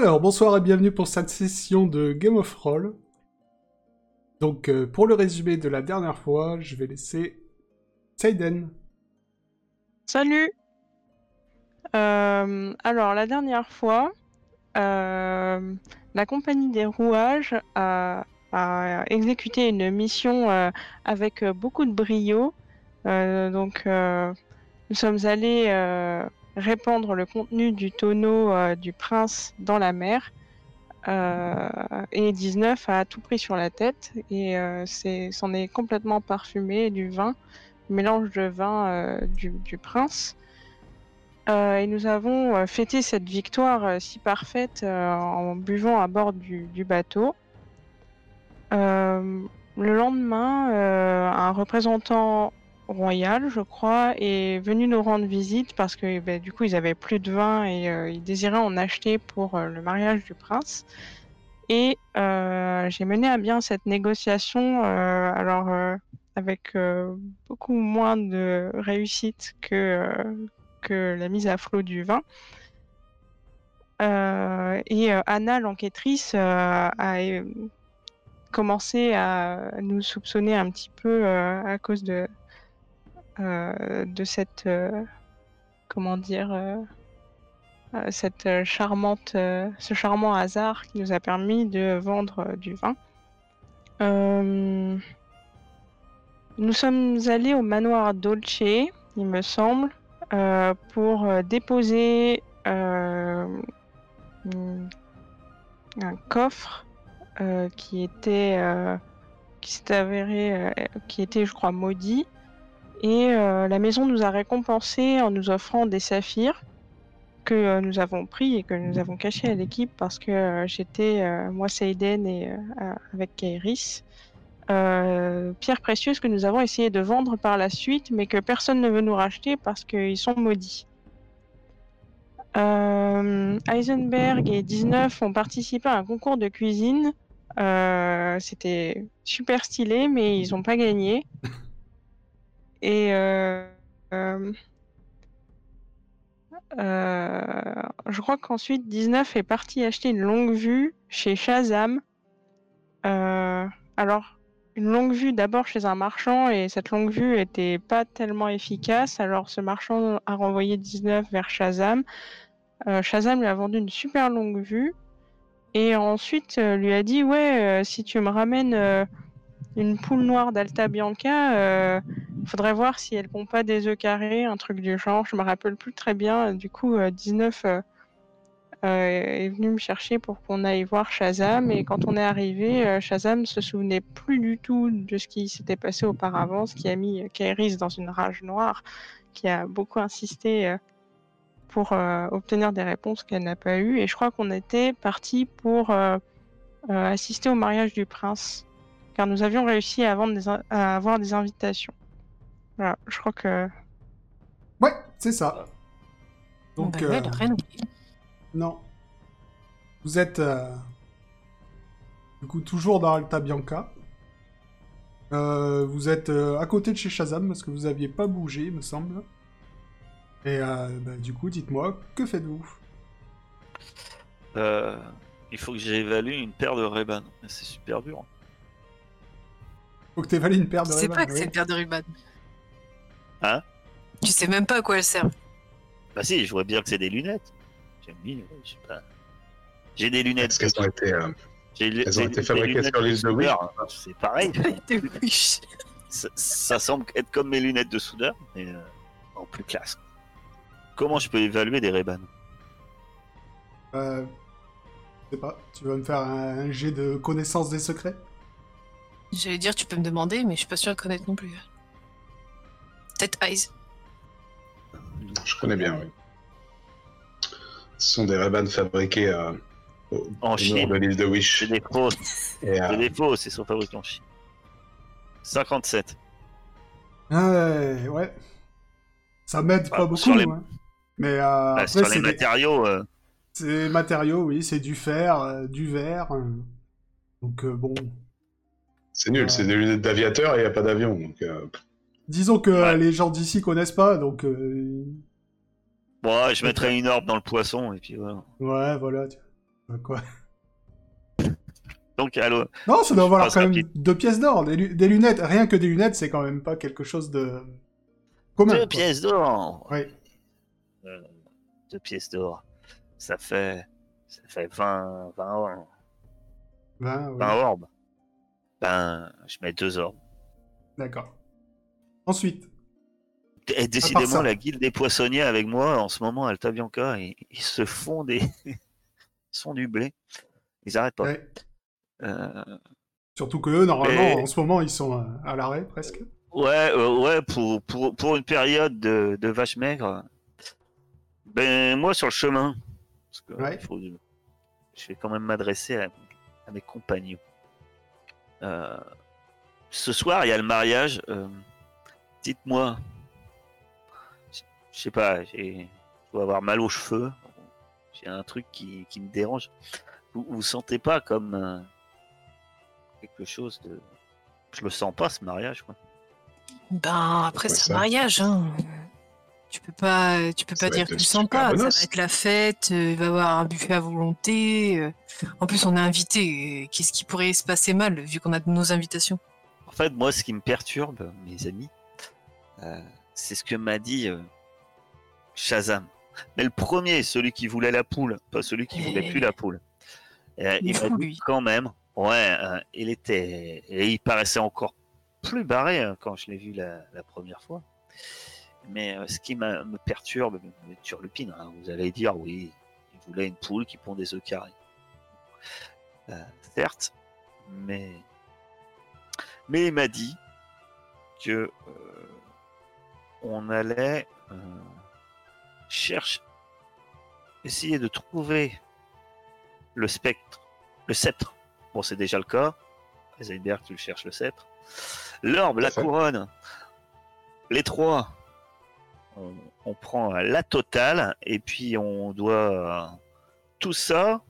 Alors, bonsoir et bienvenue pour cette session de Game of Roll. Donc, euh, pour le résumé de la dernière fois, je vais laisser Seiden. Salut Euh, Alors, la dernière fois, euh, la compagnie des rouages a, exécuté une mission avec beaucoup de brio. Donc, nous sommes allés répandre le contenu du tonneau euh, du prince dans la mer. Euh, et 19 a tout pris sur la tête et euh, c'est- c'en est complètement parfumé du vin, mélange de vin euh, du, prince. Euh, et nous avons euh, fêté cette victoire euh, si parfaite euh, en buvant à bord du, bateau. Euh, le lendemain, euh, un représentant royal, je crois, est venu nous rendre visite parce que ben, du coup ils avaient plus de vin et euh, ils désiraient en acheter pour euh, le mariage du prince. Et euh, j'ai mené à bien cette négociation, alors avec beaucoup moins de réussite que, que la mise à flot du vin. Et Anna, l'enquêtrice, a commencé à nous soupçonner un petit peu à cause de, de cette, euh, comment dire, euh, euh, euh, charmante, euh, ce charmant hasard qui nous a permis de vendre euh, du vin. Euh, nous sommes allés au manoir Dolce, il me semble, euh, pour euh, déposer euh, un coffre euh, euh, euh, qui était, je crois, maudit. Et euh, la maison nous a récompensé en nous offrant des saphirs que euh, nous avons pris et que nous avons cachés à l'équipe parce que euh, j'étais, moi, Seiden et avec Kairis. Euh, pierres précieuses que nous avons essayé de vendre par la suite, mais que personne ne veut nous racheter parce qu'ils sont maudits. Euh, Heisenberg et 19 ont participé à un concours de cuisine. C'était super stylé, mais ils n'ont pas gagné. Et euh, euh, euh, je crois qu'ensuite 19 est parti acheter une longue vue chez Shazam. Alors, une longue vue d'abord chez un marchand et cette longue vue était pas tellement efficace. Alors ce marchand a renvoyé 19 vers Shazam. Shazam lui a vendu une super longue vue et ensuite lui a dit ouais si tu me ramènes une poule noire d'Alta Bianca, euh, faudrait voir si elle pond pas des œufs carrés, un truc du genre. Je me rappelle plus très bien. Du coup, euh, 19 euh, euh, est venu me chercher pour qu'on aille voir Shazam. Et quand on est arrivé, Shazam se souvenait plus du tout de ce qui s'était passé auparavant, ce qui a mis Kairis dans une rage noire, qui a beaucoup insisté pour obtenir des réponses qu'elle n'a pas eues. Et je crois qu'on était parti pour assister au mariage du prince, car nous avions réussi à, vendre des à avoir des invitations. Voilà, je crois que Ouais, c'est ça. Donc, Bah ouais, euh, rien oublié. non. Vous êtes, euh, du coup, toujours dans Alta Bianca. Euh, vous êtes euh, à côté de chez Shazam parce que vous aviez pas bougé, il me semble. Et euh, bah, du coup, dites-moi, que faites-vous? Euh, il faut que j'évalue une paire de. Mais C'est super dur. Faut que t'évalues une paire de Tu sais pas que oui. c'est une paire de Ruban. Hein? Tu sais même pas à quoi elles servent. Bah si, je vois bien que c'est des lunettes. J'ai mis, ouais, je sais pas. J'ai des lunettes. Est-ce qu'elles ont été. euh, J'ai elles ont été des fabriquées sur l'île de Wish soudeur. C'est pareil. Ça, ça semble être comme mes lunettes de soudeur, mais euh, en plus classe. Comment je peux évaluer des Ray-Ban Euh, je sais pas, tu vas me faire un, un jet de connaissance des secrets? J'allais dire, tu peux me demander, mais je suis pas sûre de connaître non plus. Peut-être Eyes. Je connais bien, oui. Ce sont des Ray-Ban fabriqués euh, au, En Chine. de l'île de Wish. C'est des. Et, euh, C'est des sont fabriqués en Chine. 57. Ouais, ouais. Ça m'aide Bah, pas beaucoup, sur les- hein. Mais euh, Bah, après, sur les c'est des... matériaux, euh, c'est matériaux, oui, c'est du fer, euh, du verre. euh. Donc euh, bon, c'est nul, c'est des lunettes d'aviateur et il n'y a pas d'avion. Donc, euh, disons que Ouais. les gens d'ici connaissent pas, donc euh, bon, ouais, je mettrais une orbe dans le poisson, et puis voilà. ouais, voilà. tu- euh, Quoi Donc, allô, Non, ça doit passe quand même deux pièces d'or. Des, lu- des lunettes, rien que des lunettes, c'est quand même pas quelque chose de commun. deux quoi. pièces d'or Oui. Euh, Deux pièces d'or. Ça fait. Ça fait 20, 20 orbes. Ben, oui. 20 orbes. Ben, je mets deux orbes. D'accord. Ensuite, Et décidément, la guilde des poissonniers avec moi, en ce moment, Alta Bianca, ils, ils se font des. ils sont du blé. Ils arrêtent pas. ouais. Euh, surtout que eux, normalement, en ce moment, ils sont à l'arrêt presque. Ouais, euh, ouais, pour, pour, pour une période de, de vache maigre. Ben, moi, sur le chemin. Parce que, Ouais. il faut, je vais quand même m'adresser à, à mes compagnons. Euh, ce soir, il y a le mariage. euh, Dites-moi. Je sais pas, j'ai- je dois avoir mal aux cheveux. J'ai un truc qui, qui me dérange. Vous, vous sentez pas comme euh, quelque chose de. Je le sens pas ce mariage, quoi. Ben après c'est ça. un mariage, hein. Tu peux pas, tu peux Ça pas dire sens super pas. Ça va être la fête. euh, il va y avoir un buffet à volonté. euh. En plus on est invité. Qu'est-ce qui pourrait se passer mal vu qu'on a nos invitations En fait, moi, ce qui me perturbe, mes amis, euh, c'est ce que m'a dit euh, Shazam. Mais le premier, celui qui voulait la poule, pas celui qui voulait plus la poule. Euh, Il m'a dit lui. quand même, ouais, euh, il était, et il paraissait encore plus barré hein, quand je l'ai vu la, la première fois. Mais euh, ce qui m'a- me perturbe, me, turlupine, hein, vous allez dire, oui, il voulait une poule qui pond des œufs carrés. Euh, certes, mais mais il m'a dit que euh, on allait euh, chercher, essayer de trouver le spectre, le sceptre. Bon, c'est déjà le cas. Heisenberg, tu le cherches le sceptre. L'orbe, la couronne, les trois. On, on prend la totale et puis on doit euh, tout ça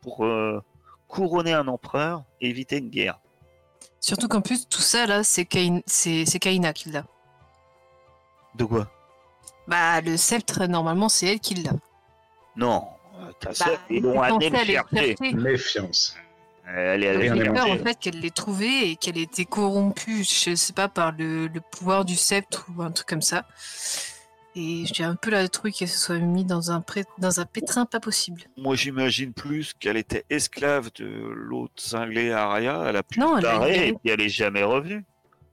pour euh, couronner un empereur et éviter une guerre. Surtout qu'en plus tout ça là c'est Kain- c'est c'est Kaina qui l'a. De quoi? Bah le sceptre normalement c'est elle qui l'a. Non, euh, ta Bah, sœur, ils l'ont c'est amené le chercher. méfiance. Elle est J'ai peur en fait qu'elle l'ait trouvé et qu'elle ait été corrompue, je sais pas, par le, le pouvoir du sceptre ou un truc comme ça. Et j'ai un peu la trouille qu'elle se soit mise dans un, pré- dans un pétrin pas possible. Moi, j'imagine plus qu'elle était esclave de l'autre cinglé Arya. Elle a pu Non, elle l'a et puis elle est jamais revenue.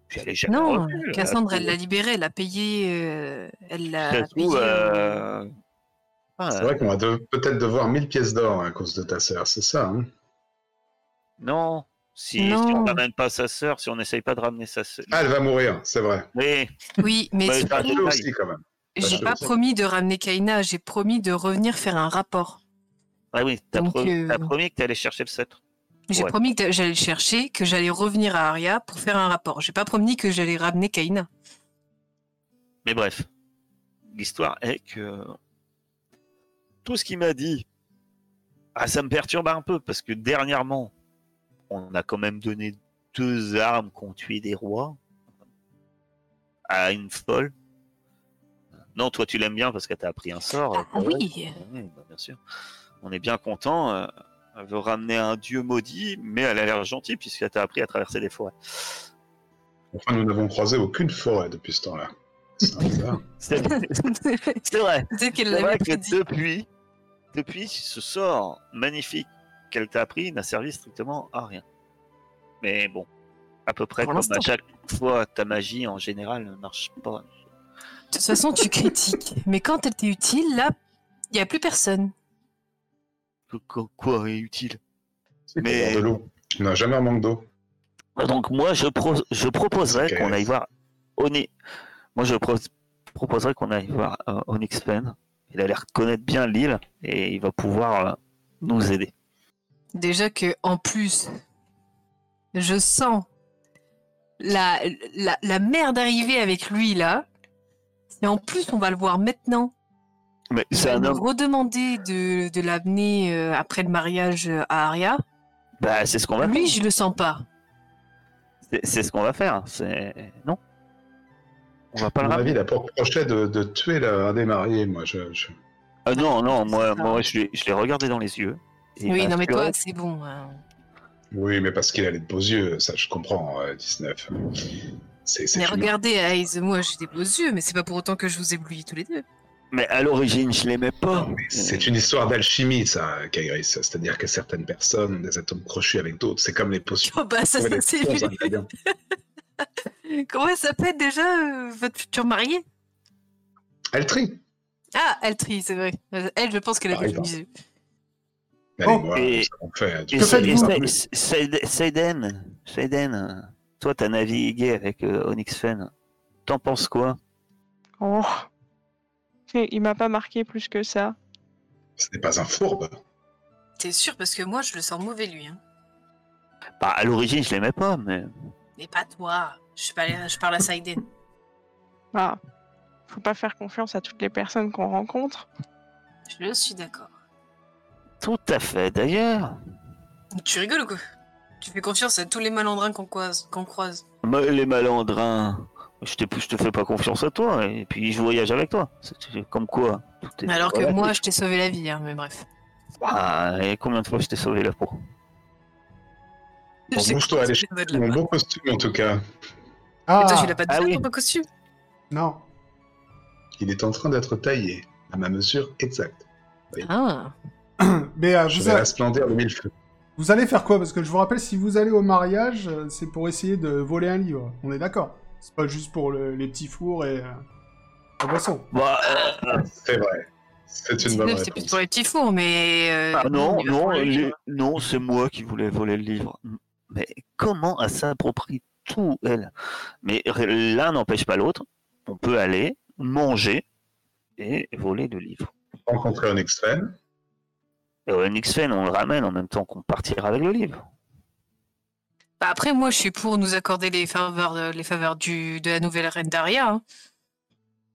Puis elle est jamais Non, revenue. Cassandre, elle l'a libérée, elle a payé. euh, elle l'a payé. euh, euh, ah, C'est vrai qu'on va de- peut-être devoir 1000 pièces d'or à cause de ta sœur, c'est ça hein? Non, si, si Non. on ramène pas sa sœur, si on n'essaye pas de ramener sa sœur. Ah, elle va mourir, c'est vrai. Oui, Oui, mais t'as- Fâcheux aussi, quand même. J'ai pas promis de ramener Kaina, j'ai promis de revenir faire un rapport. ah oui, t'as euh, promis que t'allais chercher le sceptre. J'ai Ouais. promis que j'allais le chercher, que j'allais revenir à Aria pour faire un rapport. J'ai pas promis que j'allais ramener Kaina. Mais bref, l'histoire est que tout ce qu'il m'a dit, ah, ça me perturbe un peu parce que dernièrement, on a quand même donné deux armes qui ont tué des rois à une folle. Non, toi tu l'aimes bien parce qu'elle t'a appris un sort. Ah euh, oui, oui, bah, bien sûr. On est bien content. euh, elle veut ramener un dieu maudit, mais elle a l'air gentille puisqu'elle t'a appris à traverser des forêts. Enfin, nous n'avons croisé aucune forêt depuis ce temps-là. C'est bizarre. C'est c'est vrai. C'est vrai que depuis, depuis, ce sort magnifique qu'elle t'a appris n'a servi strictement à rien. Mais bon, à peu près Pour comme à chaque fois, ta magie en général ne marche pas. De toute façon, tu critiques. Mais quand elle t'est utile, là, il n'y a plus personne. Que- Quoi est utile C'est Mais- de l'eau. Tu n'as jamais un manque d'eau. Donc moi, je, pro- je proposerais qu'on aille voir Oni. Moi, je pro- proposerais qu'on aille voir euh, Onyx Pen. Il a l'air de connaître bien l'île et il va pouvoir euh, nous aider. Déjà que, en plus, je sens la, la, la merde arriver avec lui, là. Et en plus, on va le voir maintenant. Mais c'est va un nous homme. redemander de, de l'amener euh, après le mariage euh, à Aria. Bah, c'est ce qu'on va Lui, faire. je le sens pas. C'est- C'est ce qu'on va faire. C'est non. On va pas À le avis, il a pour projet de, de tuer la- un des mariés. Moi, je, je- Ah non, non, moi, moi je l'ai je l'ai regardé dans les yeux. Oui, non, mais toi, c'est bon. hein. Oui, mais parce qu'il a les beaux yeux, ça je comprends, euh, 19. C'est Mais fini. regardez, Aïs, moi, j'ai des beaux yeux, mais c'est pas pour autant que je vous éblouis tous les deux. Mais à l'origine, je l'aimais pas. C'est une histoire d'alchimie, ça, Kairis. C'est-à-dire que certaines personnes ont des atomes crochus avec d'autres. C'est comme les potions. Oh, bah, ça, ça c'est. Comment elle s'appelle déjà, euh, votre future mariée? Altri Ah, Altri, c'est vrai. Elle, je pense qu'elle a des yeux. Allez, Oh. moi, Et- ça on fait. Saiden, euh, toi, t'as navigué avec euh, Onyx Fen. T'en penses quoi? Oh. Et Il m'a pas marqué plus que ça. Ce n'est pas un fourbe. T'es sûr? Parce que moi, je le sens mauvais, lui. Hein. Bah, à l'origine, je l'aimais pas, mais Mais pas toi. Je parle, je parle à Saiden. Ah. Faut pas faire confiance à toutes les personnes qu'on rencontre. Je suis d'accord. tout à fait. D'ailleurs, Tu rigoles ou quoi? Tu fais confiance à tous les malandrins qu'on croise. qu'on croise. moi, les malandrins, je, je te fais pas confiance à toi, et puis je voyage avec toi. C'est- c'est Comme quoi tout est Alors que relatif. moi, je t'ai sauvé la vie, hein, mais bref. Ah, et combien de fois je t'ai sauvé la peau? Bon, bouge-toi, allez, de Mon beau costume, en tout cas. Ah, toi, tu l'as pas Ah déjà oui. ton beau costume? Non. Il est en train d'être taillé à ma mesure exacte. Ah. Mais euh, Je vous, vais a- resplendir le mille-feux. Vous allez faire quoi? Parce que je vous rappelle, si vous allez au mariage, euh, c'est pour essayer de voler un livre. On est d'accord? C'est pas juste pour le- les petits fours et euh, la boisson. Bah, euh, C'est vrai. C'est une bonne 19, c'est plus pour les petits fours, mais. euh, ah non, non, les- non, c'est moi qui voulais voler le livre. Mais comment elle s'approprie tout, elle? Mais l'un n'empêche pas l'autre. On peut aller, manger et voler le livre. Rencontrer un ex-fan. Et Onyx Fen, on le ramène en même temps qu'on partira avec le livre. Bah après, moi, je suis pour nous accorder les faveurs, de- les faveurs du, de la nouvelle reine Daria. hein.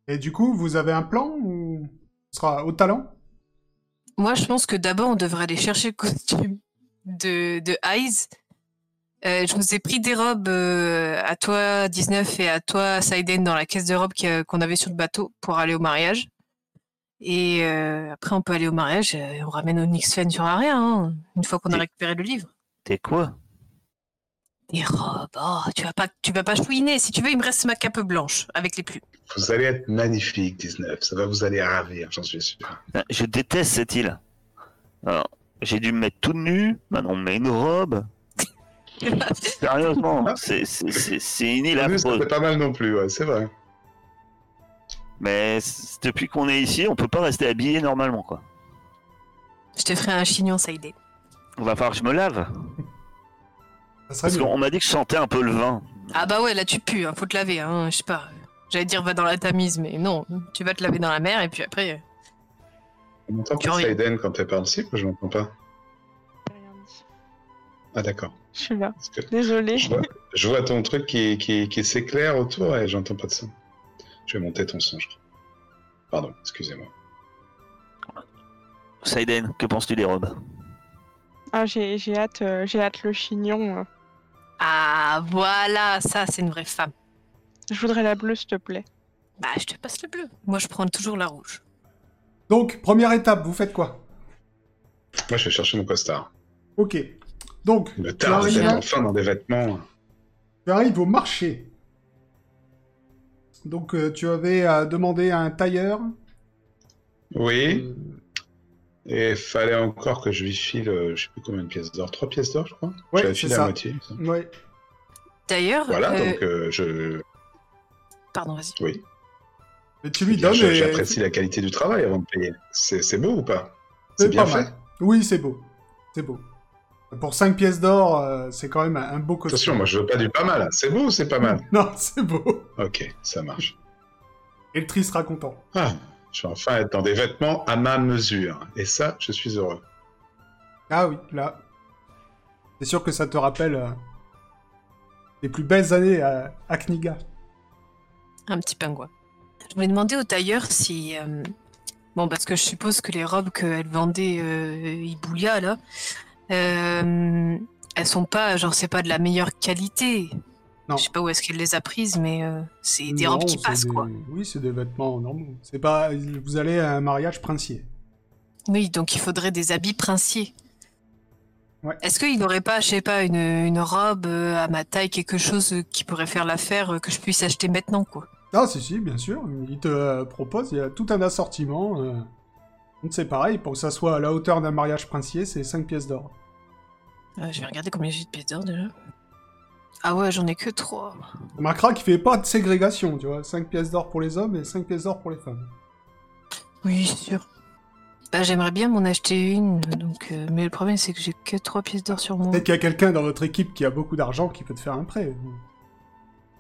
Et du coup, vous avez un plan ou ce sera au talent? Moi, je pense que d'abord, on devrait aller chercher le costume de, de Eyes. Euh, je vous ai pris des robes euh, à toi, 19, et à toi, Saiden, dans la caisse de robes qu'on avait sur le bateau pour aller au mariage. Et euh, après, on peut aller au mariage et on ramène Onyx Fen sur Aria, hein, une fois qu'on a récupéré le livre. T'es quoi? Des robes, oh, tu vas pas, tu vas pas chouiner. Si tu veux, il me reste ma cape blanche avec les plumes. Vous allez être magnifique, 19. Ça va vous aller ravir, j'en suis sûr. Putain, Je déteste cette île. Alors, j'ai dû me mettre tout nu, maintenant on me met une robe. Sérieusement, c'est- c'est c'est- c'est une île Ah ça affreuse. fait pas mal non plus, ouais, c'est vrai. Mais depuis qu'on est ici, on peut pas rester habillé normalement, quoi. Je te ferai un chignon, Saiden. On va falloir que je me lave. Ça Parce qu'on m'a dit que je sentais un peu le vin. Ah bah ouais, là tu pues, hein, faut te laver, hein, je sais pas. J'allais dire va dans la Tamise, mais non, tu vas te laver dans la mer et puis après. On m'entend Tu pas. Saiden quand elle parle ci, ou je m'entends pas. Ah d'accord. Je suis là. Désolée. je, vois, je vois ton truc qui, qui, qui s'éclaire autour et j'entends pas de son. Je vais monter ton son, je crois. Pardon, excusez-moi. Saiden, que penses-tu des robes? Ah, j'ai j'ai hâte, euh, j'ai hâte le chignon. euh. Ah voilà, ça c'est une vraie femme. Je voudrais la bleue, s'il te plaît. Bah je te passe le bleu. Moi je prends toujours la rouge. Donc, première étape, vous faites quoi? Moi, je vais chercher mon costard. Ok. Donc, Le tu tard enfin dans des vêtements. tu arrives au marché. Donc, euh, tu avais à demander à un tailleur Oui. euh, Et il fallait encore que je lui file, euh, je sais plus combien de pièces d'or, trois pièces d'or, je crois. Ouais, J'avais c'est filé ça. la moitié. semble. Ouais. D'ailleurs, Voilà, euh, donc euh, je. pardon, vas-y. Oui. Et tu lui Bien, donnes je- et... J'apprécie la qualité du travail avant de payer. C'est beau ou pas? C'est C'est bien pas fait? mal. Oui, c'est beau. C'est beau. Pour 5 pièces d'or, euh, c'est quand même un, beau costume. Attention, moi je veux pas du pas mal. C'est beau ou c'est pas mal? Non, c'est beau. Ok, ça marche. Et le tri sera content. Ah, je vais enfin être dans des vêtements à ma mesure. Et ça, je suis heureux. Ah oui, là. C'est sûr que ça te rappelle euh, les plus belles années à, à Kniga. Un petit pingouin. Je voulais demander au tailleur si. euh, Bon, parce que je suppose que les robes qu'elle vendait euh, Iboulia, là, euh, elles sont pas, genre, c'est pas de la meilleure qualité. Non. Je sais pas où est-ce qu'elle les a prises, mais euh, c'est des Non, robes qui passent, des- quoi. Oui, c'est des vêtements normaux. C'est pas... Vous allez à un mariage princier. Oui, donc il faudrait des habits princiers. Ouais. Est-ce qu'il n'aurait pas, je sais pas, une, une robe euh, à ma taille, quelque chose euh, qui pourrait faire l'affaire que je puisse acheter maintenant, quoi? Ah, si, si, bien sûr. Il te propose, il y a tout un assortiment. Donc c'est pareil, pour que ça soit à la hauteur d'un mariage princier, c'est 5 pièces d'or. Euh, Je vais regarder combien j'ai de pièces d'or déjà. Ah ouais, j'en ai que trois. On remarquera qu'il fait pas de ségrégation, tu vois. 5 pièces d'or pour les hommes et 5 pièces d'or pour les femmes. Oui, sûr. Bah, j'aimerais bien m'en acheter une, donc, euh, mais le problème c'est que j'ai que trois pièces d'or sur moi. Peut-être qu'il y a quelqu'un dans votre équipe qui a beaucoup d'argent qui peut te faire un prêt.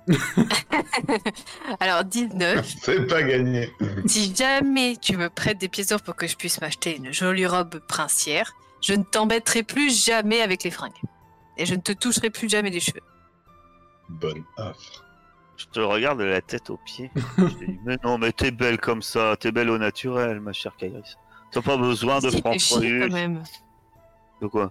Alors 19, C'est pas gagné. si jamais tu me prêtes des pièces d'or pour que je puisse m'acheter une jolie robe princière, je ne t'embêterai plus jamais avec les fringues. Et je ne te toucherai plus jamais les cheveux. Bonne offre. Je te regarde de la tête aux pieds. je te dis, mais non, mais t'es belle comme ça, t'es belle au naturel, ma chère Kairis. T'as pas besoin de quand même. De quoi?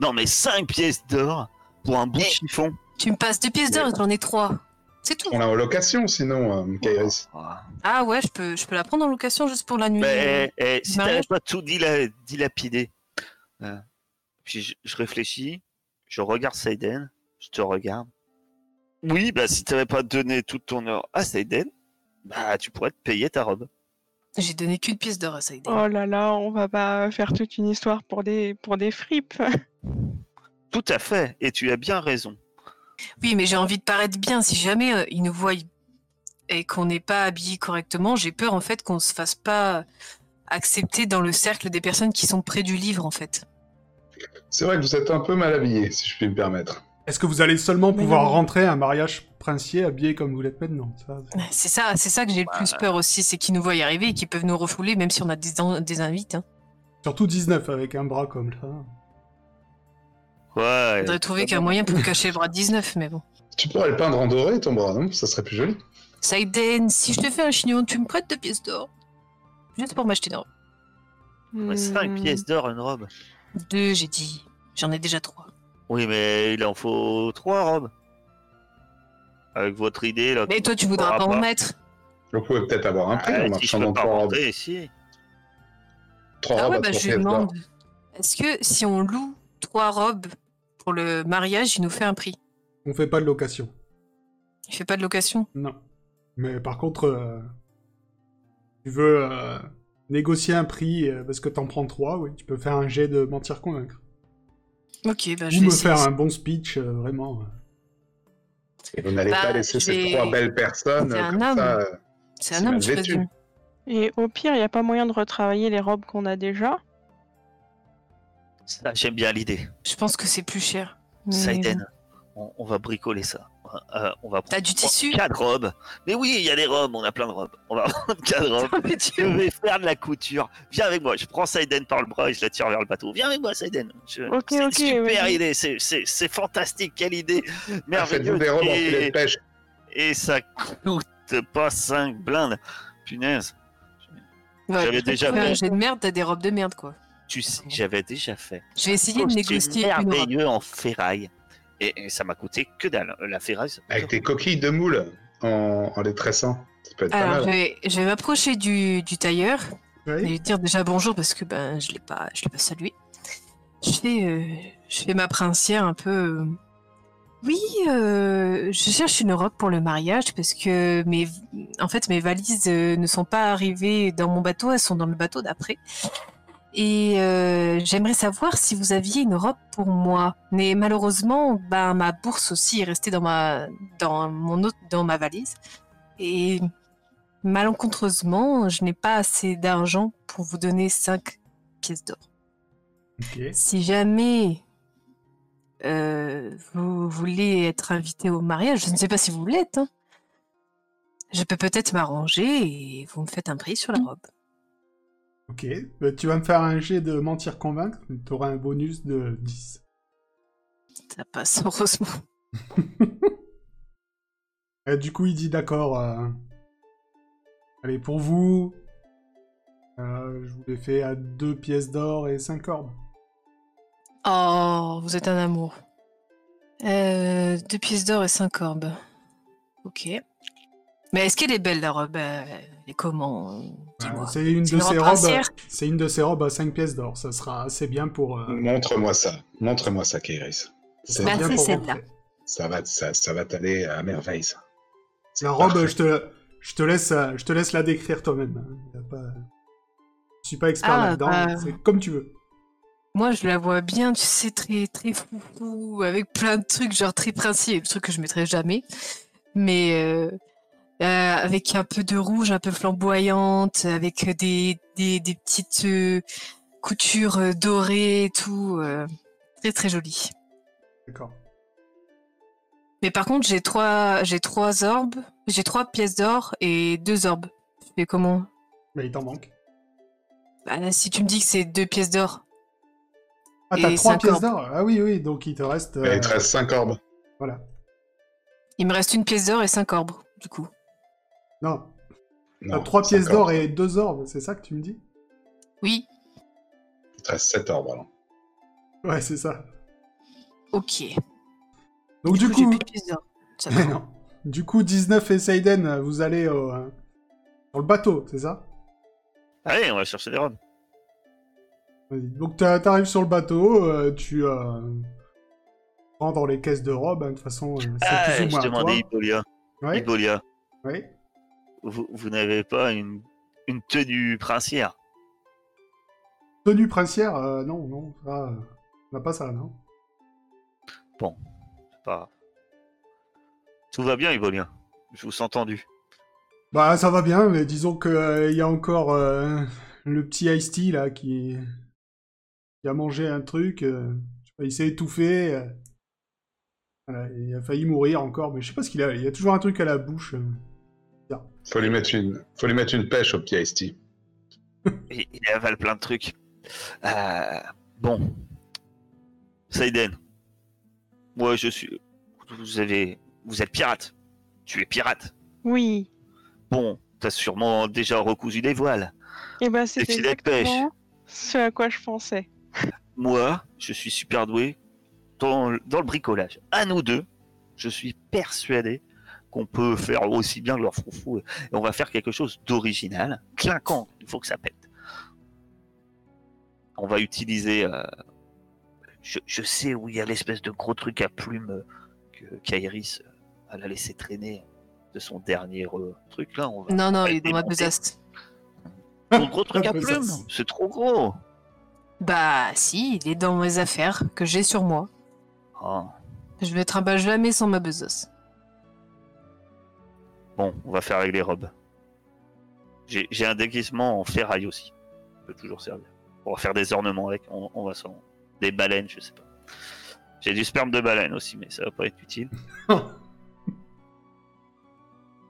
Non, mais 5 pièces d'or pour un bout de Eh. chiffon. Tu me passes deux pièces d'or et j'en ai trois. C'est tout. On l'a en location sinon, euh, Kairis. Ah. Ah ouais, je peux, je peux la prendre en location juste pour la nuit. Mais eh, eh, si mariage. t'avais pas tout dila- dilapidé. euh, puis je, je réfléchis, je regarde Saiden, je te regarde. Oui, bah si t'avais pas donné tout ton or à Saiden, bah tu pourrais te payer ta robe. J'ai donné qu'une pièce d'or à Saïd. Oh là là, on va pas faire toute une histoire pour des, pour des fripes. Tout à fait, et tu as bien raison. Oui, mais j'ai envie de paraître bien. Si jamais euh, ils nous voient et qu'on n'est pas habillé correctement, j'ai peur en fait qu'on se fasse pas accepter dans le cercle des personnes qui sont près du livre en fait. C'est vrai que vous êtes un peu mal habillé, si je puis me permettre. Est-ce que vous allez seulement Mais pouvoir non. rentrer à un mariage princier habillé comme vous l'êtes maintenant? C'est- ça, c'est ça que j'ai le plus peur aussi, c'est qu'ils nous voient y arriver et qu'ils peuvent nous refouler même si on a des, des invites. Hein. Surtout 19 avec un bras comme ça. Ouais. Faudrait trouver qu'un moyen pour cacher le bras de 19, mais bon. Tu pourrais le peindre en doré, ton bras, non? Ça serait plus joli. Saïden, si je te fais un chignon, tu me prêtes deux pièces d'or Juste pour m'acheter une robe. 5 Hmm. pièces d'or, une robe. Deux, j'ai dit. J'en ai déjà trois. Oui, mais il en faut 3 robes. Avec votre idée, là. Mais toi, tu voudras pas en mettre Vous pouvez peut-être avoir un prix Ah, en si peux dans pas trois robes. rentrer ici. Trois Ah robes ouais, bah trois je demande. Est-ce que si on loue trois robes pour le mariage, il nous fait un prix On fait pas de location. Il fait pas de location? Non. Mais par contre, euh, tu veux euh, négocier un prix euh, parce que t'en prends trois, oui, tu peux faire un jet de mentir convaincre. Ok, bah je Ou vais me essayer. faire un bon speech, euh, vraiment. Et vous n'allez Bah, pas laisser je ces vais- trois belles personnes C'est euh, un comme homme. ça. euh, C'est c'est un homme, mal je vêtu. présume. Et au pire, il n'y a pas moyen de retravailler les robes qu'on a déjà. Ça, J'aime bien l'idée. Je pense que c'est plus cher. Mais- Saiden, on, on va bricoler ça. Euh, on va T'as du prendre tissu quatre robes. Mais oui, il y a des robes, on a plein de robes. On va prendre quatre robes. Mais Je tu- vais faire de la couture. Viens avec moi. Je prends Saiden par le bras et je la tire vers le bateau. Viens avec moi, Saiden. Je- c'est une ok, super idée. C'est- C'est c'est fantastique. Quelle idée. Ah, Merveilleuse. des robes en filet de et, pêche. et ça coûte pas 5 blindes. Punaise. Ouais, J'avais tu déjà fait. un jet de merde, t'as des robes de merde, quoi. Tu sais, j'avais déjà fait. Je vais essayer de négocier une merveilleux en ferraille. Et, et ça m'a coûté que dalle. La ferraille, ça Avec des coquilles de moule en, en les tressant. Ça peut être pas Alors, je vais, je vais m'approcher du, du tailleur et lui dire déjà bonjour parce que ben je l'ai pas, je l'ai pas salué. Je fais, euh, je fais ma princière un peu. euh, Oui, euh, je cherche une robe pour le mariage parce que mes, en fait, mes valises ne sont pas arrivées dans mon bateau, elles sont dans le bateau d'après. Et euh, j'aimerais savoir si vous aviez une robe pour moi. Mais malheureusement, ben, ma bourse aussi est restée dans ma, dans mon autre, dans ma valise. Et malencontreusement, je n'ai pas assez d'argent pour vous donner 5 pièces d'or. Si jamais euh, vous voulez être invité au mariage, je ne sais pas si vous l'êtes, hein, je peux peut-être m'arranger et vous me faites un prix sur la robe. Ok. Bah, tu vas me faire un jet de mentir convaincre. Tu auras un bonus de 10. Ça passe, heureusement. Euh, du coup, il dit d'accord. euh, Allez, pour vous, euh, je vous l'ai fait à 2 pièces d'or et 5 orbes. Oh, vous êtes un amour. Euh, deux pièces d'or et cinq orbes. Ok. Mais est-ce qu'elle est belle la robe Comment euh, c'est une une ces robe robes. princière C'est une de ces robes à 5 pièces d'or. Ça sera assez bien pour. euh, Montre-moi ça. Montre-moi ça, Kairis. ça C'est- sera Bah, bien c'est pour celle-là. rentrer. Ça va, ça, ça va t'aller à merveille, ça. C'est La robe, je te, je te laisse, euh, je te laisse la décrire toi-même. pas- Je suis pas expert Ah, là-dedans. C'est comme tu veux. Moi, je la vois bien, tu sais, très, très foufou, avec plein de trucs, genre très princier, le truc que je mettrais jamais. Mais euh, avec un peu de rouge, un peu flamboyante, avec des, des, des petites euh, coutures euh, dorées et tout. euh, très, très joli. D'accord. Mais par contre, j'ai trois, j'ai trois orbes, j'ai trois pièces d'or et deux orbes. Je fais comment? Mais il t'en manque. Bah, là, Si tu me dis que c'est deux pièces d'or, Ah, t'as Et 3 cinq pièces d'or? Ah oui, oui, donc il te reste. Mais euh, il te reste 5 orbes. Voilà. il me reste une pièce d'or et cinq orbes, du coup. Non, t'as Non, 3 cinq pièces d'or et 2 orbes, c'est ça que tu me dis? Oui, Il te reste 7 orbes, alors. Ouais, c'est ça. ok. Donc du j'ai coup. Ça Mais va. non. Du coup, 19 et Seiden, vous allez au, euh, sur le bateau, c'est ça? Allez, on va chercher des robes. Vas-y. Donc t'a- t'arrives sur le bateau, euh, tu euh, prends dans les caisses de robes, hein, de toute façon, euh, c'est Ah, plus ou je moins à demandais toi. Ibolia. Ouais, Ibolia, ouais. Vous, vous n'avez pas une, une tenue princière Tenue princière, euh, non, non, ça, euh, on n'a pas ça, non C'est pas. Tout va bien, Ibolia. Je vous sens tendu. Bah ça va bien, mais disons que euh, y a encore euh, le petit Ice-T là qui... qui a mangé un truc, je sais pas, il s'est étouffé, voilà, il a failli mourir encore, mais je sais pas ce qu'il a, il y a toujours un truc à la bouche. Faut lui mettre une, faut lui mettre une pêche au petit Ice-T. Il, il avale plein de trucs. Euh, bon. Saiden. Moi, je suis. Vous avez. Vous êtes pirate. Tu es pirate. Oui. Bon, t'as sûrement déjà recousu des voiles. Et ben c'est pêche. ce à quoi je pensais. Moi, je suis super doué dans, le- dans le bricolage. À nous deux, je suis persuadé qu'on peut faire aussi bien que leur froufrou. Et on va faire quelque chose d'original, clinquant. Il faut que ça pète. On va utiliser. euh, je, je sais où il y a l'espèce de gros truc à plumes euh, que qu'Airis euh, elle a laissé traîner de son dernier euh, truc là. On va, Non, non, on va il est dans ma démonter. besace. Ton gros truc à Mais ça, plumes, c'est- trop gros. Bah, si, il est dans mes affaires que j'ai sur moi. Ah. Je ne trimballe jamais sans ma besace. Bon, on va faire avec les robes. J'ai j'ai un déguisement en ferraille aussi. Ça peut toujours servir. On va faire des ornements avec. On, on va s'en. Des baleines, je sais pas. J'ai du sperme de baleine aussi, mais ça va pas être utile. On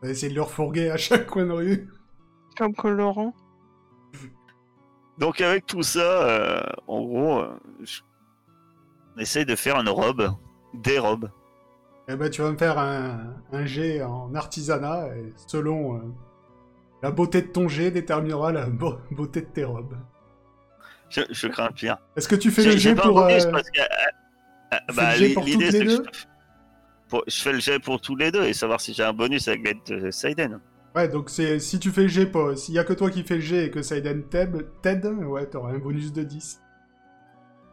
va essayer de le refourguer à chaque coin de rue. Comme colorant. Donc avec tout ça, euh, en gros, euh, je- on essaye de faire une robe, des robes. Eh ben, tu vas me faire un, un jet en artisanat, et selon euh, la beauté de ton jet déterminera la beau- beauté de tes robes. Je, je crains pire. Est-ce que tu fais le jet pour... euh, euh, euh, bah, l'idée, c'est les que je, deux pour- je fais le jet pour tous les deux et savoir si j'ai un bonus avec l'aide de Saiden. Ouais, donc si tu fais le jet, s'il y a que toi qui fais le jet et que Saiden t'aide, ouais, t'auras un bonus de 10.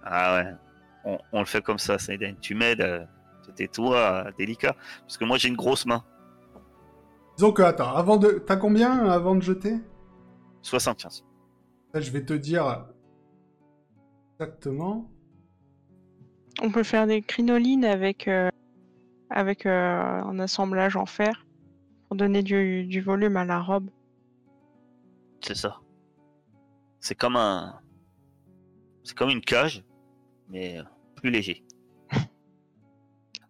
Ah ouais, on, on le fait comme ça, Saiden. Tu m'aides, euh, c'était toi, euh, délicat. Parce que moi j'ai une grosse main. Disons que, attends, avant de... T'as combien avant de jeter? 75. Là, je vais te dire exactement. On peut faire des crinolines avec, euh, avec euh, un assemblage en fer pour donner du, du volume à la robe. C'est ça. C'est comme un. C'est comme une cage, mais euh, plus léger.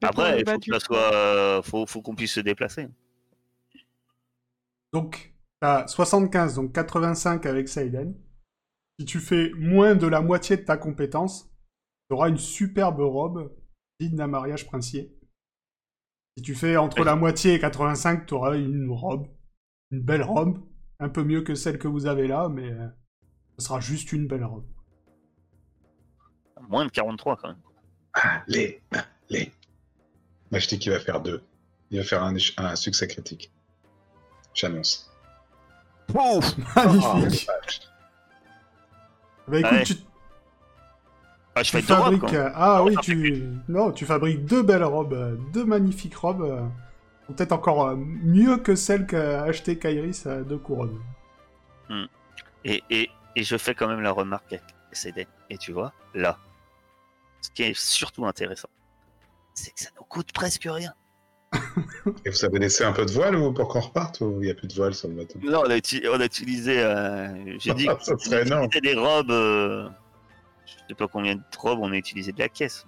Après, il faut que du ça soit. euh, faut, faut qu'on puisse se déplacer. Donc, t'as 75, donc 85 avec Saiden. Si tu fais moins de la moitié de ta compétence, tu auras une superbe robe digne d'un mariage princier. Si tu fais entre Oui. la moitié et 85, tu auras une robe, une belle robe, un peu mieux que celle que vous avez là, mais euh, ce sera juste une belle robe. Moins de 43 quand même. Allez, allez. Dis qu'il va faire deux. Il va faire un, succès critique. J'annonce. Pouf Magnifique. Ah, vache. Bah écoute, Ouais. tu, ah, je tu fais deux robes, fabriques... euh, ah oui, Enfin, tu... Non, tu fabriques deux belles robes, euh, deux magnifiques robes. euh, Peut-être encore mieux que celle qu'a acheté Kairis à deux couronnes. Et, et, et je fais quand même la remarque avec CD. Et tu vois, là, ce qui est surtout intéressant, c'est que ça nous coûte presque rien. Et vous avez laissé un peu de voile ou pour qu'on reparte ou il n'y a plus de voile sur le bateau? Non, on a, uti- on a utilisé. euh, J'ai dit utilisait des robes. euh, je sais pas combien de robes on a utilisé de la caisse.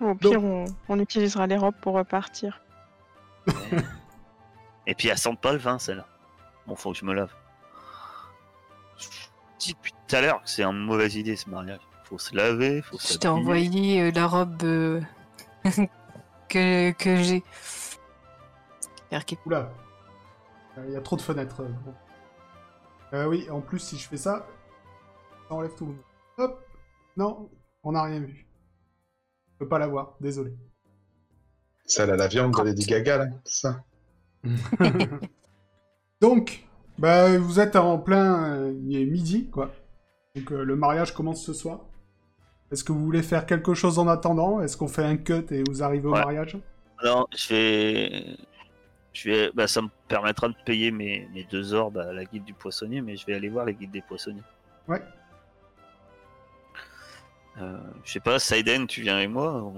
Au pire, on, on utilisera les robes pour repartir. Et puis, elle sent pas le vin, celle-là. Bon, faut que je me lave. Je dis depuis tout à l'heure que c'est une mauvaise idée ce mariage. Faut se laver, faut Je t'ai envoyé euh, la robe euh, que, que j'ai. Oula. Euh, Il y a trop de fenêtres. euh, bon. Euh, oui, en plus, si je fais ça, ça enlève tout le monde. Hop Non, on n'a rien vu. Je peux pas la voir, désolé. Celle à la viande de Lady Gaga, là, c'est ça? Donc, bah, vous êtes en plein... euh, il est midi, quoi. Donc euh, le mariage commence ce soir. Est-ce que vous voulez faire quelque chose en attendant? Est-ce qu'on fait un cut et vous arrivez au Ouais. mariage? Non, je vais. Je vais. Bah, ça me permettra de payer mes, mes deux orbes à la guilde du poissonnier, mais je vais aller voir les guides des poissonniers. Ouais. Euh, je sais pas, Saiden, tu viens avec moi ou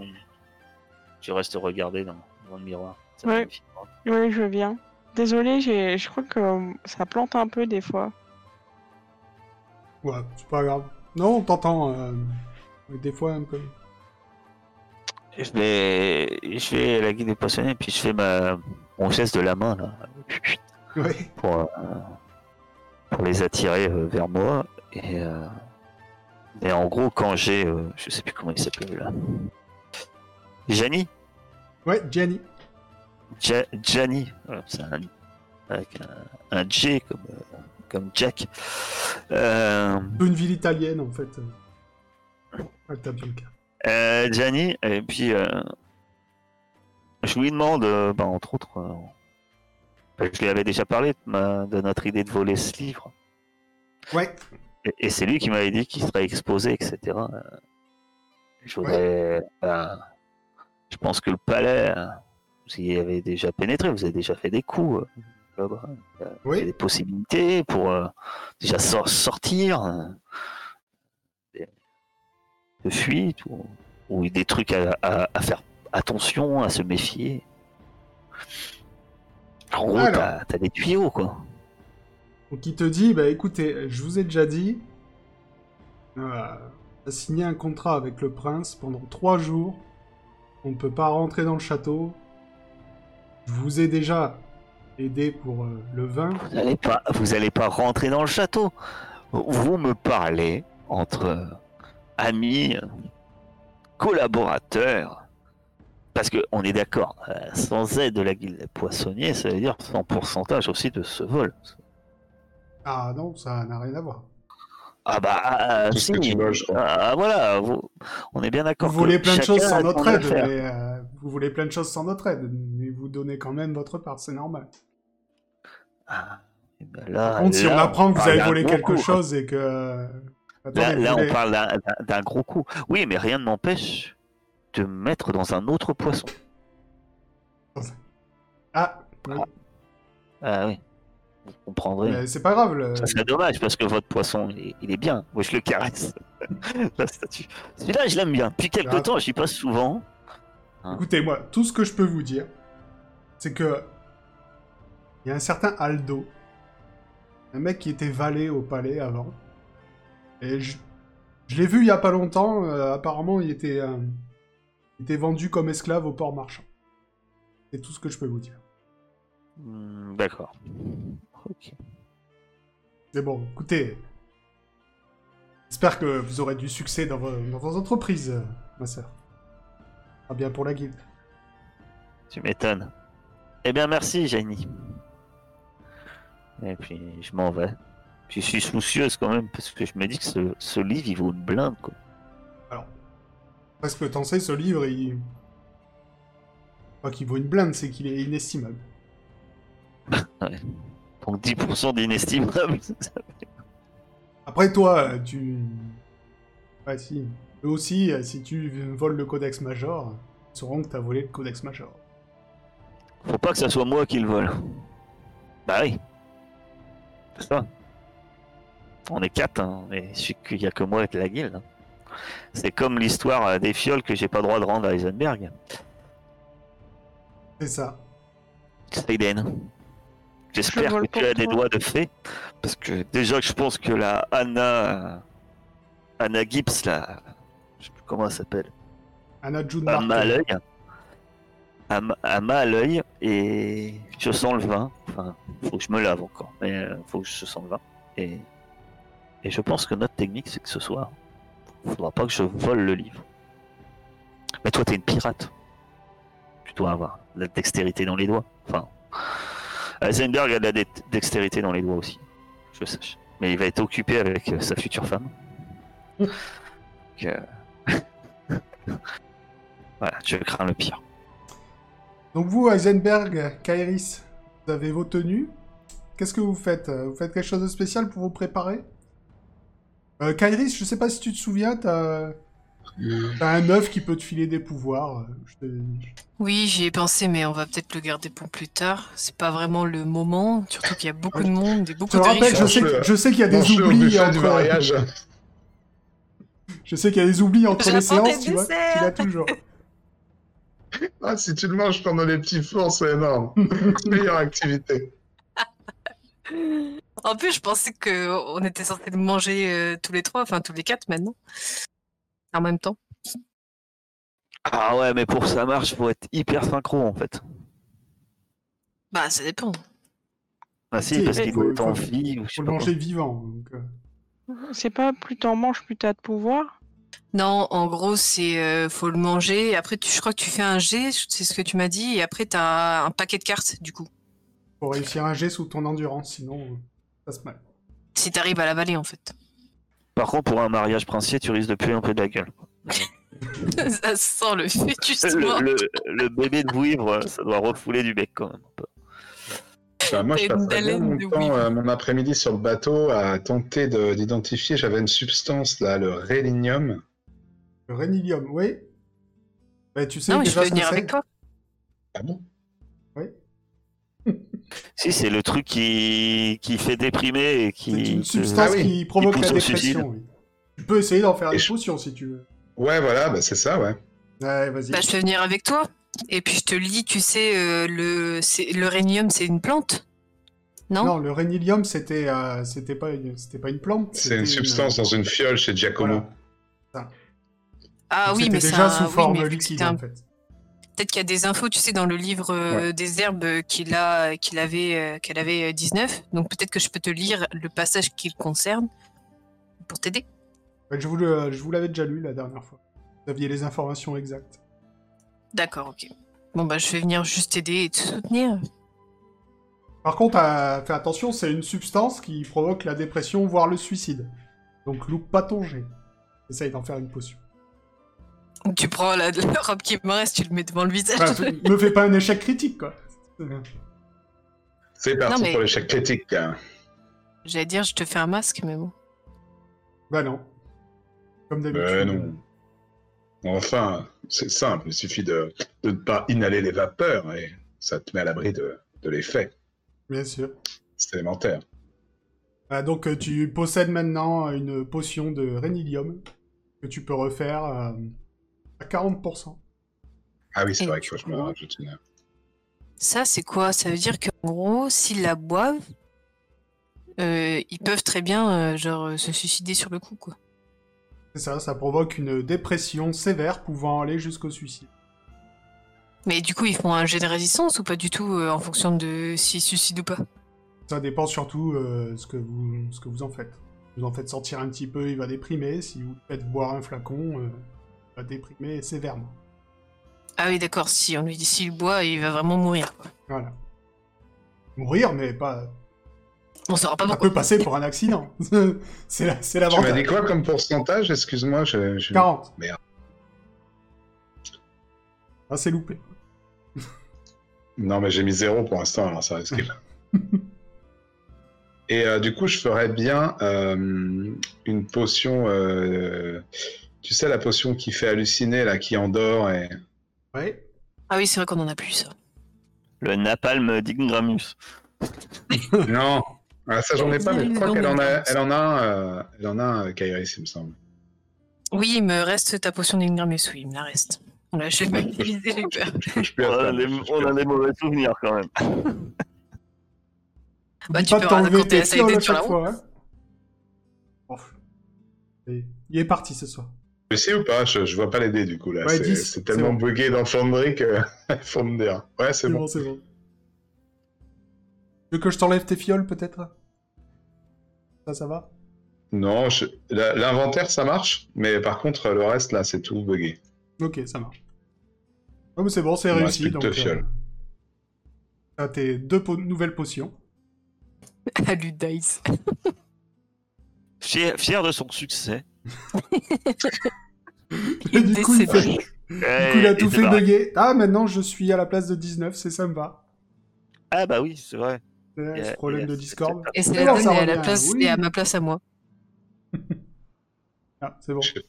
tu restes regarder dans, dans le miroir? Ça Ouais. magnifie. Oui, je viens. Désolée, j'ai- je crois que ça plante un peu des fois. Ouais, c'est pas grave. Non, on t'entend. euh, Des fois un peu. Je vais, je à la guilde des poissonniers, puis je fais ma, mon geste de la main là, pour, euh, pour les attirer euh, vers moi. Et, euh, et en gros, quand j'ai, je sais plus comment il s'appelle là, Jani, Ouais, Gianni. Ja- Gianni, c'est un, avec un, un J comme, comme Jack. Une ville italienne, en fait. Bianca. Euh, Gianni, et puis euh, je lui demande, euh, bah, entre autres, je lui avais déjà parlé de, ma- de notre idée de voler ce livre, Ouais. et, et c'est lui qui m'avait dit qu'il serait exposé, etc. Je voudrais, ben, je pense que le palais, vous y avez déjà pénétré, vous avez déjà fait des coups là-bas. Il y a- Oui. des possibilités pour déjà sor- sortir. De fuite ou, ou des trucs à, à- à faire attention, à se méfier. En gros, t'as des tuyaux, quoi. Donc il te dit, bah écoutez, je vous ai déjà dit, euh, signé un contrat avec le prince pendant trois jours, on ne peut pas rentrer dans le château, je vous ai déjà aidé pour euh, le vin, Vous n'allez pas, vous allez pas rentrer dans le château. Vous me parlez entre amis, collaborateurs. Parce que on est d'accord, euh, sans aide de la guilde des poissonniers, ça veut dire sans pourcentage aussi de ce vol. ah non, ça n'a rien à voir. Ah bah ah, ce si, loges, ah, voilà, vous- on est bien Vous d'accord. que voulez plein de choses sans notre aide, mais euh, vous voulez plein de choses sans notre aide, mais vous donnez quand même votre part, c'est normal. Ah, et ben là, Par contre, si on apprend que vous avez volé quelque coup. chose et que... Là, vous là, voulez- on parle d'un- gros coup. Oui, mais rien ne m'empêche de me mettre dans un autre poisson. Ah, oui. Ah oui. vous comprendrez. C'est pas grave. le- Ça serait dommage parce que votre poisson, il est, il est bien. Moi, je le caresse. La statue. Celui-là, je l'aime bien. Depuis quelques Ah. temps, j'y passe souvent. Écoutez, moi, tout ce que je peux vous dire, c'est que il y a un certain Aldo, un mec qui était valet au palais avant, et je, je l'ai vu il y a pas longtemps. euh, apparemment, il était, euh, il était vendu comme esclave au port marchand. C'est tout ce que je peux vous dire. Hmm, D'accord. Ok. Mais bon, écoutez, j'espère que vous aurez du succès dans vos, dans vos entreprises, ma sœur. Pas bien pour la guilde. Tu m'étonnes. Eh bien, merci, Jenny. Et puis, je m'en vais. Puis, je suis soucieuse quand même parce que je me dis que ce, ce livre, il vaut une blinde, quoi. Alors, parce que t'en sais, ce livre, il... Pas qu'il vaut une blinde, c'est qu'il est inestimable. Donc, 10% d'inestimable. Après, toi, tu... Ouais, si. Eux aussi, si tu voles le Codex Major, ils sauront que t'as volé le Codex Major. Faut pas que ça soit moi qui le vole. Bah oui. C'est ça. On est quatre, hein, et je sais qu'il y a que moi avec la guilde. hein. C'est comme l'histoire euh, des fioles que j'ai pas droit de rendre à Heisenberg. C'est ça. Saiden. Je J'espère que tu as des doigts de fée. Parce que déjà que je pense que la Anna. Anna Gibbs, là. Je sais plus comment elle s'appelle. Anna June à l'œil. M'a à l'œil et je sens le vin. Enfin, faut que je me lave encore. Mais euh, faut que je sente le vin. Et, et je pense que notre technique, c'est que ce soir, faudra pas que je vole le livre. Mais toi, t'es une pirate. Tu dois avoir de la dextérité dans les doigts. Enfin, Heisenberg a de la dextérité dans les doigts aussi. Je sache. Mais il va être occupé avec euh, sa future femme. Donc, euh, voilà, je crains le pire. Donc vous, Heisenberg, Kairis, vous avez vos tenues. Qu'est-ce que vous faites? Vous faites quelque chose de spécial pour vous préparer? Euh, Kairis, je sais pas si tu te souviens, t'as t'as un œuf qui peut te filer des pouvoirs. euh, je te- Oui, j'y ai pensé, mais on va peut-être le garder pour plus tard. C'est pas vraiment le moment, surtout qu'il y a beaucoup de monde et Je beaucoup te de rappelle, riches. je sais, je sais qu'il y a des oublis entre... mariage. Je sais qu'il y a des oublis entre les séances, tu vois. Tu l'as toujours. Ah, si tu le manges pendant les petits fours, c'est énorme. Meilleure activité. En plus, je pensais que on était censé le manger euh, tous les trois, enfin tous les quatre maintenant, en même temps. Ah ouais, mais pour que ça marche, faut être hyper synchro en fait. Bah, ça dépend. Ah si, parce faut- qu'il doit être en faut- vie ou je sais Faut le pas quoi. manger vivant. donc, euh. C'est pas plus t'en manges, plus t'as de pouvoir? Non, en gros, c'est euh, faut le manger. et Après, tu, je crois que tu fais un G, c'est ce que tu m'as dit, et après t'as un paquet de cartes du coup. Faut réussir un jet sous ton endurance, sinon euh, mal. Si t'arrives à l'avaler en fait. Par contre, pour un mariage princier, tu risques de puer un peu de la gueule. ça sent le fœtus. Le, le- le bébé de vouivre, ça doit refouler du bec quand même. un peu. Bah, moi, je passerais bien mon temps, euh, mon après-midi sur le bateau à tenter de- d'identifier. J'avais une substance là, le rélinium. Le Renilium, oui. Bah, tu sais Non, mais je peux venir avec toi. Ah bon? Si, c'est le truc qui, qui fait déprimer et qui. C'est une substance Ah oui. qui provoque Qui la dépression. oui. Tu peux essayer d'en faire Et des je- potions si tu veux. Ouais, voilà, bah, c'est ça, ouais. Ouais, vas-y. Bah, je peux venir avec toi. Et puis je te lis, tu sais, euh, le, c'est- le rhénium, c'est une plante? Non, Non, le c'était euh, c'était pas, une- c'était pas une plante. C'est une substance dans une fiole chez Giacomo. Voilà. Ah Donc, oui, mais déjà un- sous oui, forme liquide un- en fait. Peut-être qu'il y a des infos, tu sais, dans le livre euh, des herbes qu'il a, qu'il avait, euh, qu'elle avait euh, 19. Donc peut-être que je peux te lire le passage qui le concerne pour t'aider. Ouais, Je vous le- je vous l'avais déjà lu la dernière fois. Vous aviez les informations exactes. D'accord, ok. Bon bah je vais venir juste t'aider et te soutenir. Par contre, euh, fais attention, c'est une substance qui provoque la dépression, voire le suicide. Donc loupe pas ton jet. Essaye d'en faire une potion. Tu prends la, la robe qui me reste, tu le mets devant le visage. Enfin, me fais pas un échec critique, quoi. C'est parti Non, mais- pour l'échec critique. hein. J'allais dire, je te fais un masque, mais bon. Bah non. Comme d'habitude. Mais non. Enfin, c'est simple, il suffit de, de ne pas inhaler les vapeurs et ça te met à l'abri de, de l'effet. Bien sûr. C'est élémentaire. Ah, donc euh, tu possèdes maintenant une potion de Renilium que tu peux refaire euh, à 40%. Ah oui, c'est vrai du qu'il faut que je me rajoute une. Ça, c'est quoi? Ça veut dire qu'en gros, s'ils la boivent, euh, ils peuvent très bien euh, genre, euh, se suicider sur le coup, quoi. C'est ça, ça provoque une dépression sévère pouvant aller jusqu'au suicide. Mais du coup, ils font un jet de résistance ou pas du tout euh, en fonction de s'ils se suicident ou pas? Ça dépend surtout euh, ce, que vous, ce que vous en faites. Vous en faites sortir un petit peu, il va déprimer. Si vous faites boire un flacon, euh, va déprimer sévèrement. Ah oui, d'accord, si on lui dit s'il boit, il va vraiment mourir, quoi. Voilà. Mourir, mais pas. On saura pas Ça pourquoi. peut passer pour un accident. c'est la- c'est Tu m'as dit quoi comme pourcentage? Excuse-moi, je. je- 40. Merde. Ah, c'est loupé. Non, mais j'ai mis zéro pour l'instant, alors ça risque. Et euh, du coup, je ferais bien euh, une potion. euh, tu sais, la potion qui fait halluciner, là, qui endort et. Ouais. Ah oui, c'est vrai qu'on en a plus, ça. Le napalm d'Ingramus. non Ah, Ça, j'en ai pas, mais je crois qu'elle en a, elle en a un, euh, elle en a un, euh, Kairis, il me semble. Oui, il me reste ta potion d'Ingramus, oui, il me la reste. Je vais pas utiliser, j'ai peur. On ça, a, des, on a ça. mauvais souvenirs quand même. Bah, tu pas peux raconter à à sur la chaque route. fois, hein. Il est parti ce soir. Tu sais ou pas je, je vois pas les dés, du coup, là. Ouais, c'est 10, c'est c'est tellement bon. bugué dans Foundry que. faut me dire. Ouais, c'est C'est bon. bon, c'est bon. Tu veux que je t'enlève tes fioles, peut-être? Ça, ça va? Non, je- la- l'inventaire, ça marche, mais par contre, le reste, là, c'est tout bugué. Ok, ça marche. Oh, mais c'est bon, c'est réussi. Donc, fioles. t'as tes deux po- nouvelles potions. À Ludice. Fier, fier de son succès. Et du coup, il, fait... Décédé. du coup, il a tout fait bugger. Ah, maintenant, je suis à la place de 19, c'est ça me va. Ah bah oui, c'est vrai. Euh, Yeah, ce problème yeah, de c'est- Discord. Et c'est la donne à la place oui. et à ma place à moi. Ah, c'est bon. Je- Tu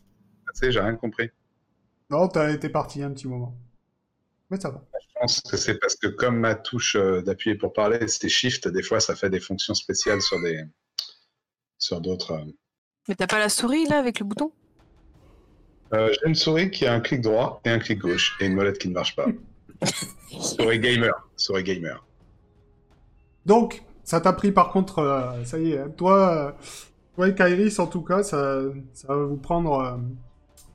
sais, j'ai rien compris. Non, t'as été parti un petit moment. Mais ça va. Je pense que c'est parce que comme ma touche euh, d'appuyer pour parler, c'est Shift, des fois, ça fait des fonctions spéciales sur des sur d'autres. Mais t'as pas la souris là avec le bouton? Euh, j'ai une souris qui a un clic droit et un clic gauche et une molette qui ne marche pas. souris gamer, souris gamer. Donc, ça t'a pris par contre, euh, ça y est, hein, toi, euh, toi et Kairis en tout cas, ça, ça va vous prendre euh,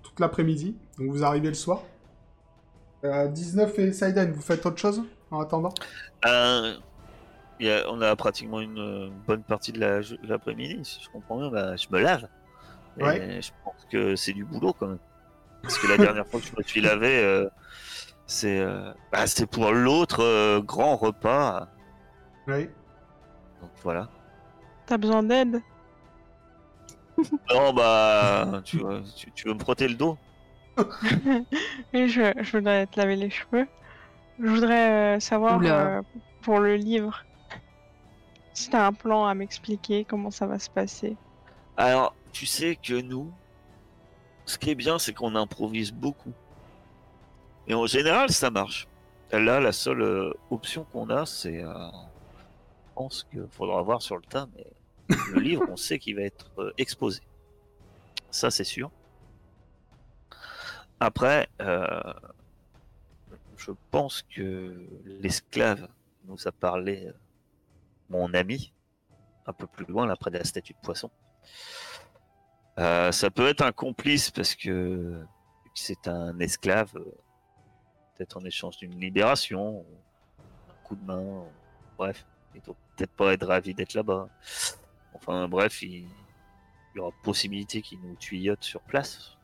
toute l'après-midi. Donc vous arrivez le soir. Euh, 19 et Saiden, vous faites autre chose en attendant? Euh, y a- on a pratiquement une euh, bonne partie de la- de l'après-midi, si je comprends bien. Bah, je me lave. Et Ouais. Je pense que c'est du boulot quand même. Parce que la dernière fois que je me suis lavé, euh, c'est euh, bah, c'est pour l'autre euh, grand repas. Oui. Donc voilà. T'as besoin d'aide? Non, bah, tu, veux- tu, tu veux me frotter le dos? Oui, je, je voudrais te laver les cheveux. Je voudrais euh, savoir euh, pour le livre si t'as un plan à m'expliquer comment ça va se passer? Alors, tu sais que nous, ce qui est bien, c'est qu'on improvise beaucoup. Et en général, ça marche. Là, la seule euh, option qu'on a, c'est. euh, je pense qu'il faudra voir sur le tas, mais le livre, on sait qu'il va être euh, exposé. Ça, c'est sûr. Après, euh, je pense que l'esclave nous a parlé, euh, mon ami, un peu plus loin, là, près de la statue de poisson. Euh, ça peut être un complice parce que c'est un esclave, euh, peut-être en échange d'une libération, un coup de main, bref, il doit peut-être pas être ravi d'être là-bas. Enfin bref, il, y aura possibilité qu'il nous tuillote sur place.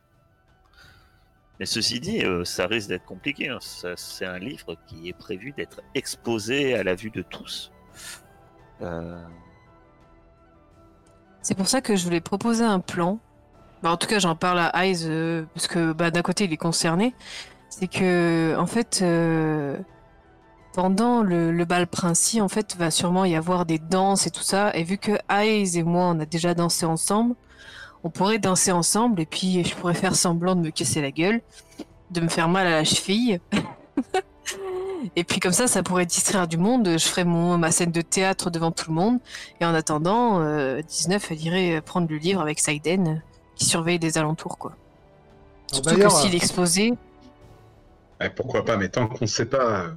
Mais ceci dit, euh, ça risque d'être compliqué. hein. C'est un livre qui est prévu d'être exposé à la vue de tous. Euh, C'est pour ça que je voulais proposer un plan. Bah, en tout cas, j'en parle à Eyes euh, parce que bah, d'un côté, il est concerné. C'est que, en fait, euh, pendant le, bal princi, en fait, va sûrement y avoir des danses et tout ça. Et vu que Eyes et moi, on a déjà dansé ensemble, on pourrait danser ensemble et puis je pourrais faire semblant de me casser la gueule, de me faire mal à la cheville. Et puis comme ça, ça pourrait distraire du monde. Je ferais mon, ma scène de théâtre devant tout le monde. Et en attendant, euh, 19, elle irait prendre le livre avec Saiden, euh, qui surveille des alentours, quoi. Alors, Surtout que D'ailleurs, s'il est exposé, Ouais, pourquoi pas, mais tant qu'on ne sait pas euh,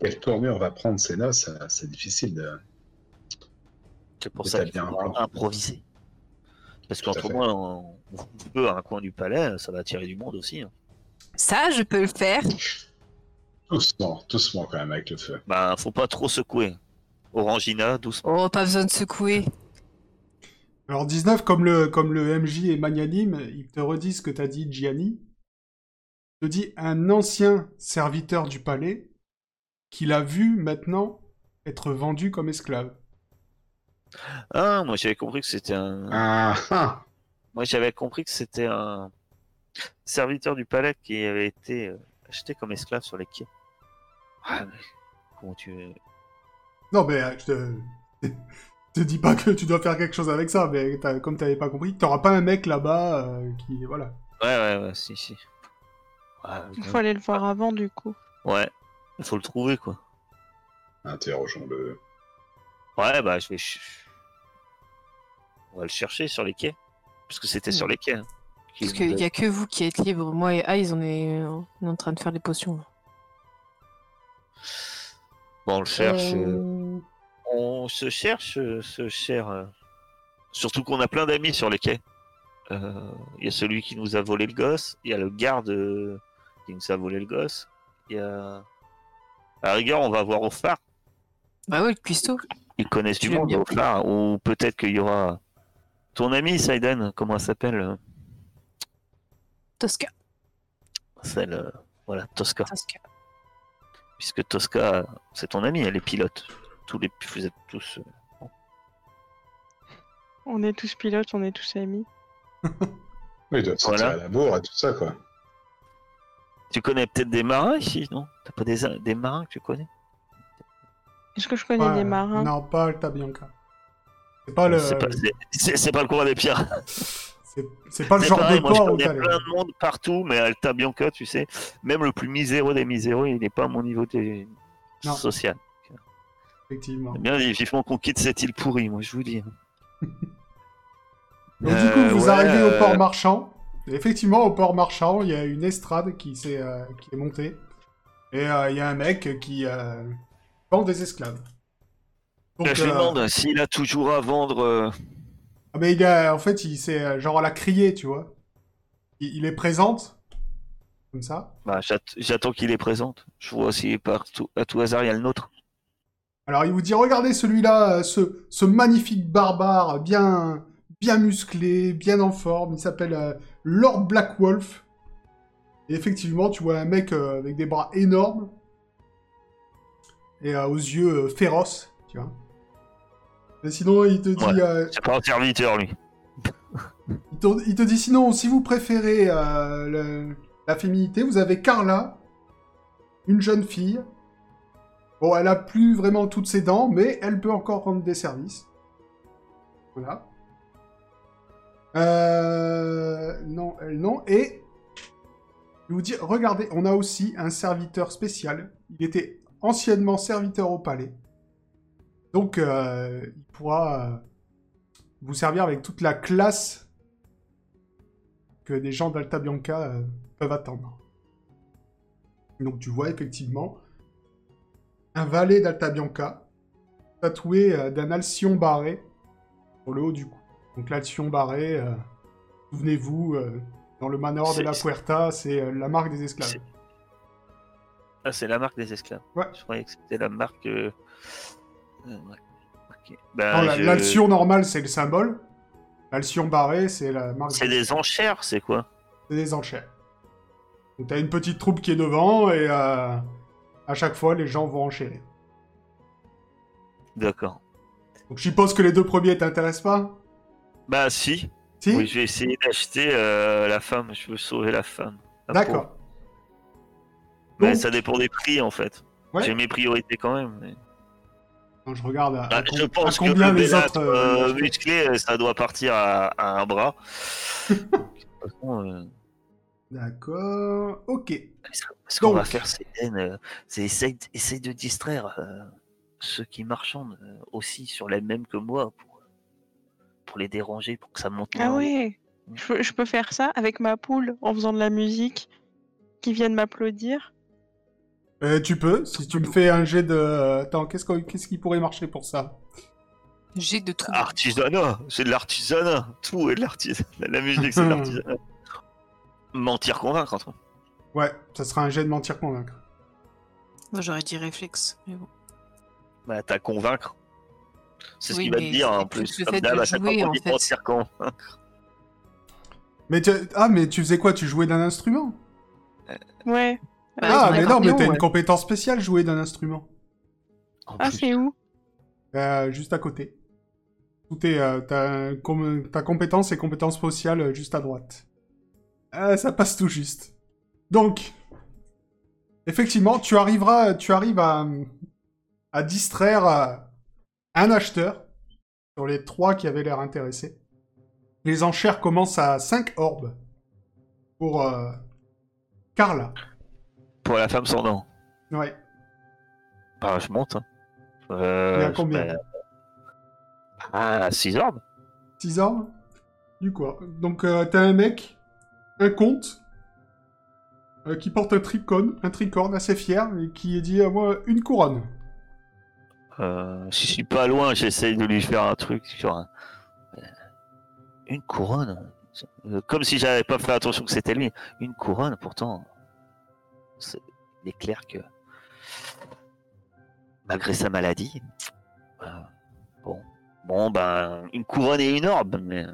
quelle tournure va prendre ces noces, euh, c'est difficile de. C'est pour ça qu'il faut improviser. Parce qu'autrement, on, on peut à un coin du palais, ça va attirer du monde aussi. hein. ça, je peux le faire. Doucement, doucement quand même avec le feu. Bah, faut pas trop secouer. Orangina, doucement. Oh, pas besoin de secouer. alors 19, comme le, comme le MJ est magnanime, il te redit ce que t'as dit, Gianni. Il te dit un ancien serviteur du palais qu'il a vu maintenant être vendu comme esclave. Ah, moi j'avais compris que c'était un. Ah ah Moi j'avais compris que c'était un serviteur du palais qui avait été euh, acheté comme esclave sur les quais. Ah, mais comment tu. Non, mais euh, je te... je te dis pas que tu dois faire quelque chose avec ça, mais t'as- comme t'avais pas compris, t'auras pas un mec là-bas euh, qui... Voilà. Ouais, ouais, ouais, si, si. Ouais, Il faut aller le voir avant, du coup. ouais, il faut le trouver quoi. Interrogeons-le. Ouais, bah je vais. ch- On va le chercher sur les quais. Parce que c'était sur les quais. hein, Parce qu'il a- y a que vous qui êtes libre. Moi et Aiz, on est, on est en train de faire des potions. là. Bon, on le cherche. euh, Euh, On se cherche, euh, ce cher. Surtout qu'on a plein d'amis sur les quais. Euh, Il y a celui qui nous a volé le gosse. Il y a le garde qui nous a volé le gosse. Il y a. À la rigueur, on va voir au phare. Bah ouais, le cuistot. Ils connaissent Tu du monde au phare. Ou peut-être qu'il y aura. Ton ami, Saiden, comment elle s'appelle Tosca. Celle. euh, Voilà, Tosca. Tosca. Puisque Tosca, c'est ton ami, elle est pilote. Tous les, vous êtes tous. euh, On est tous pilotes, on est tous amis. Oui, il doit sortir Voilà. à la bourre et tout ça, quoi. Tu connais peut-être des marins ici, non? T'as pas des, des marins que tu connais? Est-ce que je connais ouais, des marins? Non, pas Alta Bianca. C'est pas le, C'est pas, c'est- c'est- c'est pas le courant des pierres. c'est- pas le genre pareil, de moi, port où connais t'allais. plein de monde partout, mais Alta Bianca, tu sais, même le plus miséreux des miséreux, il n'est pas à mon niveau des... Social. Effectivement. Bien vivement qu'on quitte cette île pourrie, moi, je vous dis. Donc du coup, Euh, vous ouais, arrivez au euh, port marchand. Et effectivement, au port marchand, il y a une estrade qui, s'est, euh, qui est montée. Et euh, il y a un mec qui euh, vend des esclaves. Donc, je lui euh, demande s'il a toujours à vendre. Euh, ah, mais il a, en fait, il s'est euh, genre à la crier, tu vois. Il, il est présente. Comme ça. bah, j'att- J'attends qu'il les présente. Je vois si par tout, à tout hasard il y a le nôtre. Alors il vous dit, regardez celui-là, euh, ce, ce magnifique barbare, bien, bien musclé, bien en forme. Il s'appelle euh, Lord Black Wolf. Et effectivement, tu vois un mec euh, avec des bras énormes et euh, aux yeux euh, féroces, tu vois. Et sinon, il te dit, Ouais. euh, C'est pas un serviteur, lui. il, te, il te dit sinon, si vous préférez euh, le- la féminité, vous avez Carla, une jeune fille. Bon, elle a plus vraiment toutes ses dents, mais elle peut encore rendre des services. Voilà. Euh, non, elle non. Et je vous dis, regardez, on a aussi un serviteur spécial. Il était anciennement serviteur au palais. Donc, euh, il pourra euh, vous servir avec toute la classe que des gens d'Alta Bianca euh, peuvent attendre. Donc tu vois effectivement un valet d'Alta Bianca tatoué d'un alcyon barré sur le haut du cou. Donc l'alcyon barré, euh, souvenez-vous, euh, dans le manoir de la Puerta, c'est la marque des esclaves. Ah, c'est la marque des esclaves. Ouais. Je croyais que c'était la marque. Euh, ouais. Ben, Non, je- L'alcyon normal, c'est le symbole. L'alcyon barré, c'est la marque C'est des enchères, c'est quoi? C'est des enchères. Donc t'as une petite troupe qui est devant et euh, à chaque fois, les gens vont enchérir. D'accord. Donc je suppose que les deux premiers t'intéressent pas? Bah, si. Si? Oui, je vais essayer d'acheter euh, la femme. Je veux sauver la femme. La. D'accord. Mais Donc- ça dépend des prix, en fait. Ouais. J'ai mes priorités quand même. mais- Je regarde à, à Bah, je pense à combien que le les autres... euh, euh, musclé, ça doit partir à, à un bras. Euh, D'accord. Ok. Ce qu'on va faire, c'est euh, c'est essayer, essayer de distraire euh, ceux qui marchandent euh, aussi sur les mêmes que moi pour, pour les déranger, pour que ça monte. Ah moins. ouais. Je, peux- je peux faire ça avec ma poule en faisant de la musique, qui viennent m'applaudir. Euh, tu peux, si tu me fais un jet de... Attends, qu'est-ce qu'on- qu'est-ce qui pourrait marcher pour ça? J'ai de tout. Artisanat, c'est de l'artisanat. Tout est de l'artisanat. La musique, c'est de l'artisanat. Mentir, convaincre, entre autres. Ouais, ça sera un jet de mentir convaincre. Moi, j'aurais dit réflexe. Mais bon. Bah, t'as convaincre. C'est ce Oui, qu'il va te mais dire en c'est plus. plus le Comme fait d'hab, de à chaque fois jouer, qu'on en dit fait. mentir, convaincre. Mais tu... Ah, mais tu faisais quoi? Tu jouais d'un instrument? Ouais. Bah, Ah, mais non, mais t'as une compétence spéciale jouer d'un instrument. En Ah, c'est où? Euh, juste à côté. Tout est... euh, ta, com- ta compétence et compétence spéciale euh, juste à droite. Euh, ça passe tout juste. Donc, effectivement, tu arriveras, tu arrives à, à distraire euh, un acheteur sur les trois qui avaient l'air intéressés. Les enchères commencent à 5 orbes pour euh, Carla. Pour la femme sans dents. Ouais. Bah, je monte. Hein. Euh, Il y a combien Ah, 6 orbes. 6 orbes Du quoi Donc, euh, t'as un mec, un comte, euh, qui porte un tricorne, un tricorne assez fier, et qui dit à moi une couronne. Euh, si je suis pas loin, j'essaye de lui faire un truc sur un... Une couronne. Comme si j'avais pas fait attention que c'était lui. Une couronne, pourtant. Il est clair que. Malgré sa maladie. euh, bon. Bon, ben. Une couronne et une orbe, mais.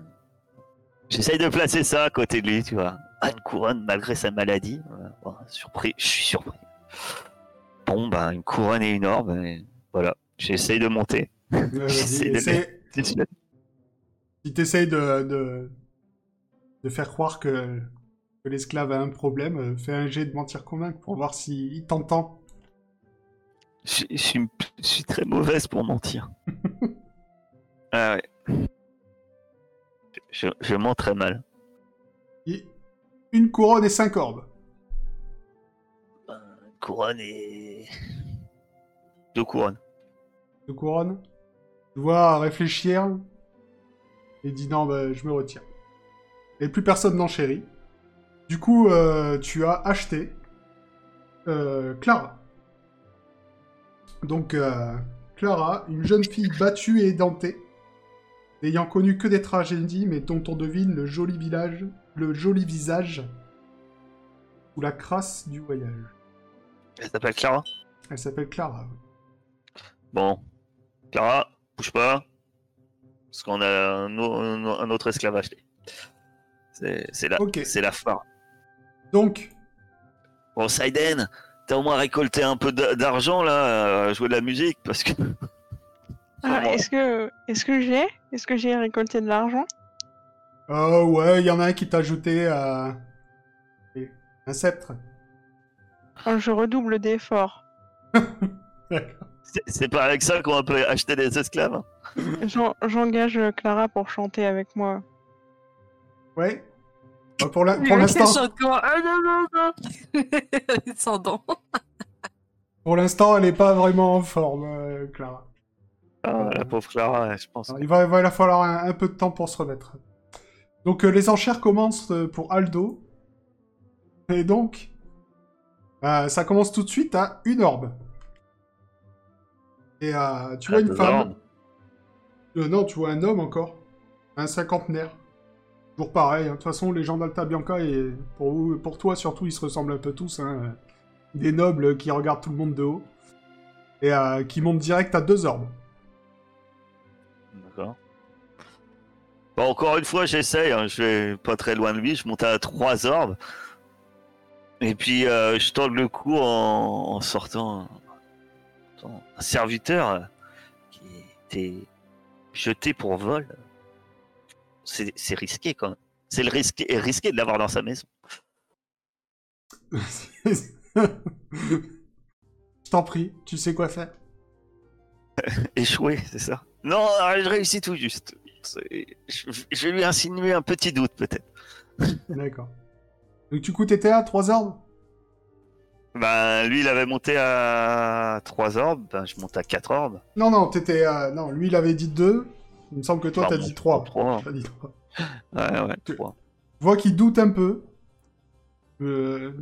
J'essaye de placer ça à côté de lui, tu vois. Ah, une couronne malgré sa maladie. Voilà. Bon, surpris, je suis surpris. Bon, ben, une couronne et une orbe, et voilà. J'essaye de monter. Euh, vas-y, J'essaie de essaie- C'est sûr. Si t'essayes de, de, de faire croire que, que l'esclave a un problème, euh, fais un jet de mentir convaincre pour voir s'il t'entend. Je, je suis, je suis très mauvaise pour mentir. ah ouais. Je, je mens très mal. Et Une couronne et cinq orbes. Ben, couronne et. Deux couronnes. Deux couronnes. Tu vois réfléchir. Et dit non, bah, je me retire. Et plus personne n'enchérit. Du coup, euh, tu as acheté euh, Clara. Donc, euh, Clara, une jeune fille battue et édentée, n'ayant connu que des tragédies, mais dont on devine le joli village, le joli visage ou la crasse du voyage. Elle s'appelle Clara? Elle s'appelle Clara. oui. Bon. Clara, bouge pas. Parce qu'on a un, au- un autre esclave à acheter. C'est la, Ok. c'est la fin. Donc, Bon, Saiden, t'as au moins récolté un peu d'a- d'argent là à jouer de la musique parce que. Ah, Est-ce que, est-ce que j'ai, est-ce que j'ai récolté de l'argent? Euh, ouais, il y en a un qui t'a ajouté euh, un sceptre. Oh, Je redouble d'efforts. C'est- C'est pas avec ça qu'on peut acheter des esclaves. hein? J'en- J'engage Clara pour chanter avec moi. Ouais. Bah, pour l'instant, Ah pour l'instant, elle est pas vraiment en forme, euh, Clara. Ah, la pauvre Clara, ouais, je pense. Alors, il va, il va falloir un, un peu de temps pour se remettre. Donc euh, les enchères commencent euh, pour Aldo. Et donc, euh, ça commence tout de suite à une orbe. Et euh, tu vois Ah, une femme. Euh, non, tu vois un homme encore. Un cinquantenaire. Toujours pareil. hein. De toute façon, les gens d'Alta Bianca, et pour, vous- pour toi surtout, ils se ressemblent un peu tous. hein. Des nobles qui regardent tout le monde de haut. Et euh, qui montent direct à deux orbes. D'accord. Encore une fois, j'essaye. hein, Je vais pas très loin de lui. Je monte à trois orbes. Et puis, euh, je tente le coup en, en sortant un, serviteur qui était jeté pour vol. C'est risqué quand même. C'est le risqué, risqué de l'avoir dans sa maison. Je t'en prie, tu sais quoi faire. Échoué, c'est ça Non, je réussis tout juste. Je, vais lui insinuer un petit doute peut-être. D'accord. Donc du coup, t'étais à 3 orbes Ben, lui, il avait monté à 3 orbes, ben, je monte à 4 orbes. Non, non, t'étais à... Non, lui, il avait dit 2. Il me semble que toi, Bah, t'as bon, dit 3. trois. T'as dit 3. Ouais, ouais, Tu- 3. Je vois qu'il doute un peu. Euh...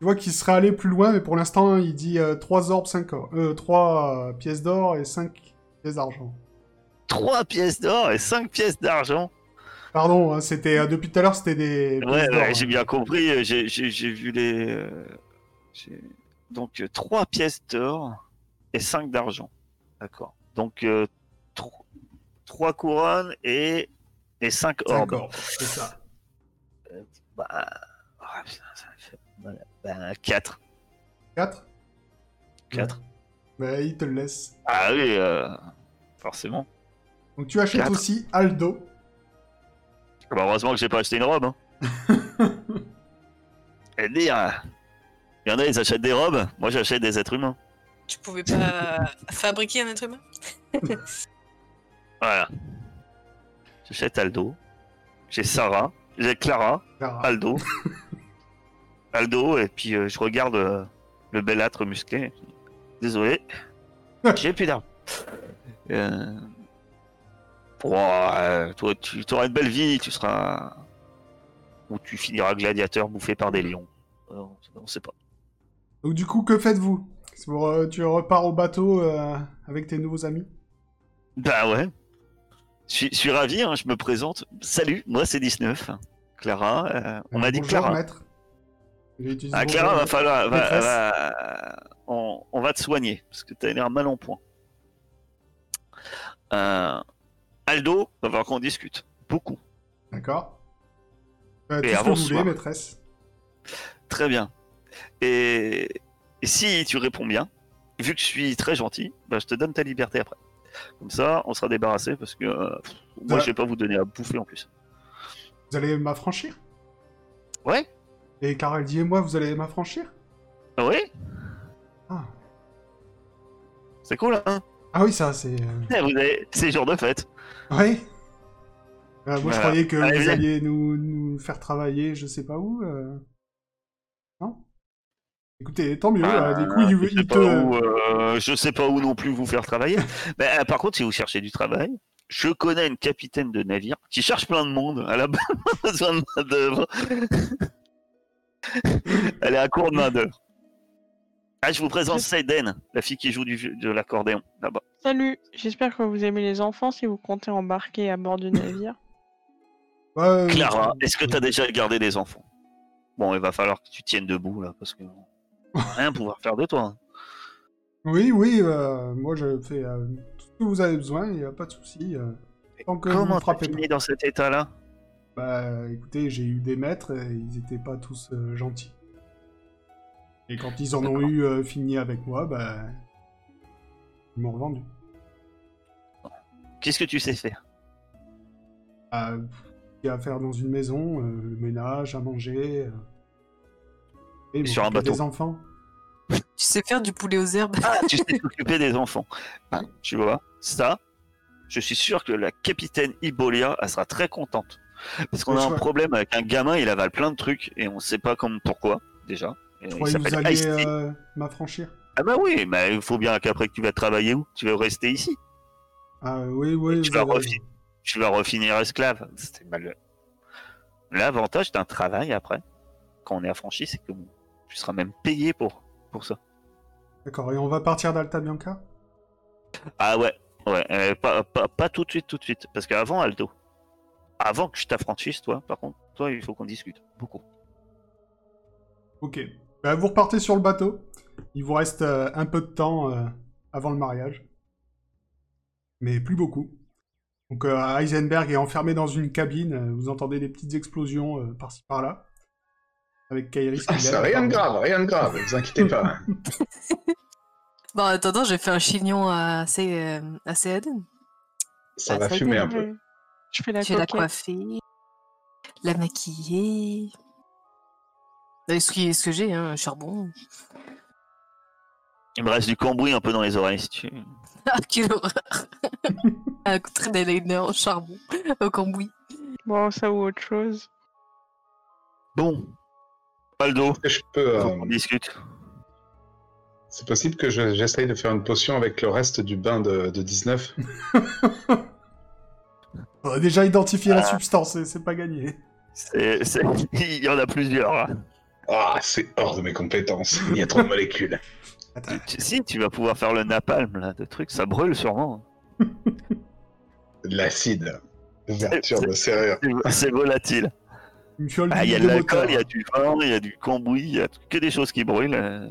Je vois qu'il serait allé plus loin, mais pour l'instant, il dit 3 orbes, 5 or... euh, 3 pièces d'or et 5 pièces d'argent. 3 pièces d'or et 5 pièces d'argent? Pardon, hein, c'était euh, depuis tout à l'heure, c'était des Ouais, ouais, j'ai hein. bien compris, euh, j'ai j'ai- j'ai vu les... euh, j'ai- Donc, 3 pièces d'or et 5 d'argent. D'accord. Donc, 3 couronnes et, et 5 orbes. D'accord, c'est ça. Bah, ah, putain, ça me fait mal. Bah, 4. 4 4. Bah, il te le laisse. Ah oui, euh, forcément. Donc tu achètes aussi Aldo. Bah, heureusement que j'ai pas acheté une robe. Hein. Et dire, il y en a, ils achètent des robes. Moi, j'achète des êtres humains. Tu pouvais pas fabriquer un être humain? Voilà. J'achète Aldo. J'ai Sarah. J'ai Clara. Clara. Aldo. Aldo, et puis euh, je regarde euh, le bel âtre musclé. Désolé. J'ai plus d'armes. Euh... Euh, toi, tu auras une belle vie, tu seras. Ou tu finiras gladiateur bouffé par des lions. Euh, on sait pas. Donc du coup, que faites-vous? Tu repars au bateau avec tes nouveaux amis Bah ouais. Je suis, ravi, hein, je me présente. Salut, moi c'est 19. Clara, euh, on m'a dit Bonjour, Clara. maître. Ah, Clara, va falloir. va- Maîtresse. va- on, on va te soigner, parce que t'as l'air mal en point. Euh, Aldo, va falloir qu'on discute. Beaucoup. D'accord. Euh, Et ce que avant vous ce voulez, soir. maîtresse. Très bien. Et, et si tu réponds bien, vu que je suis très gentil, bah, je te donne ta liberté après. Comme ça, on sera débarrassé, parce que euh, moi, je vais pas vous donner à bouffer en plus. Vous allez m'affranchir? Ouais Et Caraldi et moi, vous allez m'affranchir? Ah Oui ah. C'est cool, hein? Ah oui, ça, c'est... euh, Eh, vous avez... C'est jour de fête. Oui Euh, Moi, je croyais que Allez, vous viens. alliez nous, nous faire travailler, je sais pas où. euh. Non? Écoutez, tant mieux. du coup, Euh, il, je, sais il pas te... où, euh, je sais pas où non plus vous faire travailler. Mais euh, par contre, si vous cherchez du travail, je connais une capitaine de navire qui cherche plein de monde. Elle a besoin de main d'œuvre. Elle est à court de main d'œuvre. Ah, je vous présente Seiden, la fille qui joue du, de l'accordéon là-bas. Salut, j'espère que vous aimez les enfants si vous comptez embarquer à bord du navire. Ouais, Clara, est-ce que tu as déjà gardé des enfants? Bon, il va falloir que tu tiennes debout là, parce que rien pouvoir faire de toi. hein. Oui, oui, euh, moi, je fais euh, tout ce que vous avez besoin, il n'y a pas de souci. euh, tant que Comment t'as fini dans cet état-là? Bah, écoutez, j'ai eu des maîtres et ils étaient pas tous euh, gentils. Et quand ils en ont eu fini avec moi, bah, ils m'ont revendu. Qu'est-ce que tu sais faire? Bah, il y a à faire dans une maison, le ménage, à manger. Et Sur un bateau. des enfants. Tu sais faire du poulet aux herbes Ah, tu sais t'occuper des enfants. Hein, tu vois, ça, je suis sûr que la capitaine Ibolia, elle sera très contente. Parce qu'on a un problème avec un gamin, il avale plein de trucs et on sait pas comme pourquoi, déjà. Et il s'appelle euh, m'affranchir. Ah bah oui, mais il faut bien qu'après que tu vas travailler où Tu vas rester ici. Ah oui, oui, tu vas avez- refi- Tu vas refinir esclave. C'était mal. L'avantage d'un travail après, quand on est affranchi, c'est que bon, tu seras même payé pour, pour ça. D'accord, et on va partir d'Alta Bianca? Ah ouais, ouais, euh, pas, pas, pas tout de suite, tout de suite. Parce qu'avant, Aldo, avant que je t'affranchisse, toi, par contre, toi, il faut qu'on discute. Beaucoup. Ok. Bah, vous repartez sur le bateau. Il vous reste euh, un peu de temps euh, avant le mariage. Mais plus beaucoup. Donc Heisenberg est enfermé dans une cabine. Vous entendez des petites explosions par-ci par-là. Avec Kairis qui Ah, rien de grave, rien de grave, ne vous inquiétez pas. Bon, en attendant, j'ai fait un chignon Sé- euh, à Céaden. Ça Ah, va ça fumer un peu. Je fais la Je vais la coiffer, la maquiller. Ce, qui- ce que j'ai, hein, charbon. Il me reste du cambouis un peu dans les oreilles, si tu... Ah, quelle horreur Un coup de trait d'eyeliner en charbon, au cambouis. Bon, ça ou autre chose. Bon. Que je peux. euh, on discute. C'est possible que je- j'essaye de faire une potion avec le reste du bain de, de 19 On a déjà identifié la Ah. substance, c'est- c'est pas gagné. C'est- c'est- Il y en a plusieurs. hein. Ah, c'est hors de mes compétences. Il y a trop de molécules. Tu- Si, tu vas pouvoir faire le napalm, là, de trucs, ça brûle sûrement. De l'acide. Ouverture C'est- de serrure. C'est- C'est volatile. Une fiole Ah, Il y a de l'alcool, il y a du vin, il y a du cambouis, il y a que des choses qui brûlent. euh.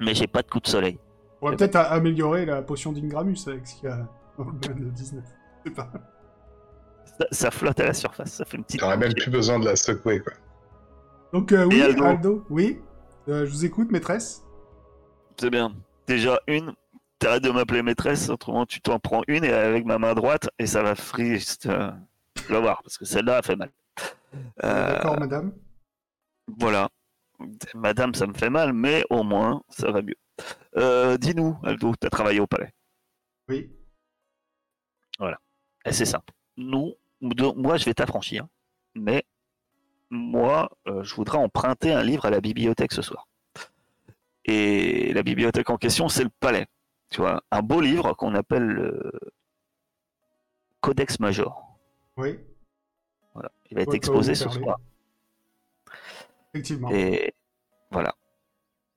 Mais j'ai pas de coup de soleil. On va peut-être a- améliorer la potion d'Ingramus avec ce qu'il y a dans le bain de 19. Je sais pas. Ça, ça flotte à la surface, ça fait une petite. T'aurais même plus besoin de la secouer, quoi. Donc, euh, oui, Aldo Aldo, oui. Euh, je vous écoute, maîtresse. C'est bien. Déjà, une, t'arrêtes de m'appeler maîtresse, autrement tu t'en prends une et avec ma main droite et ça va friste. euh, Tu vas voir, parce que celle-là a fait mal. Euh, D'accord, madame. voilà. Madame, ça me fait mal, mais au moins, ça va mieux. Euh, Dis-nous, Aldo, t'as travaillé au palais. Oui. Et c'est simple. Nous, moi, je vais t'affranchir, mais moi, euh, je voudrais emprunter un livre à la bibliothèque ce soir. Et la bibliothèque en question, c'est le palais. Tu vois, un beau livre qu'on appelle le Codex Major. Oui, Voilà. Il va être exposé ce soir. effectivement. Et voilà.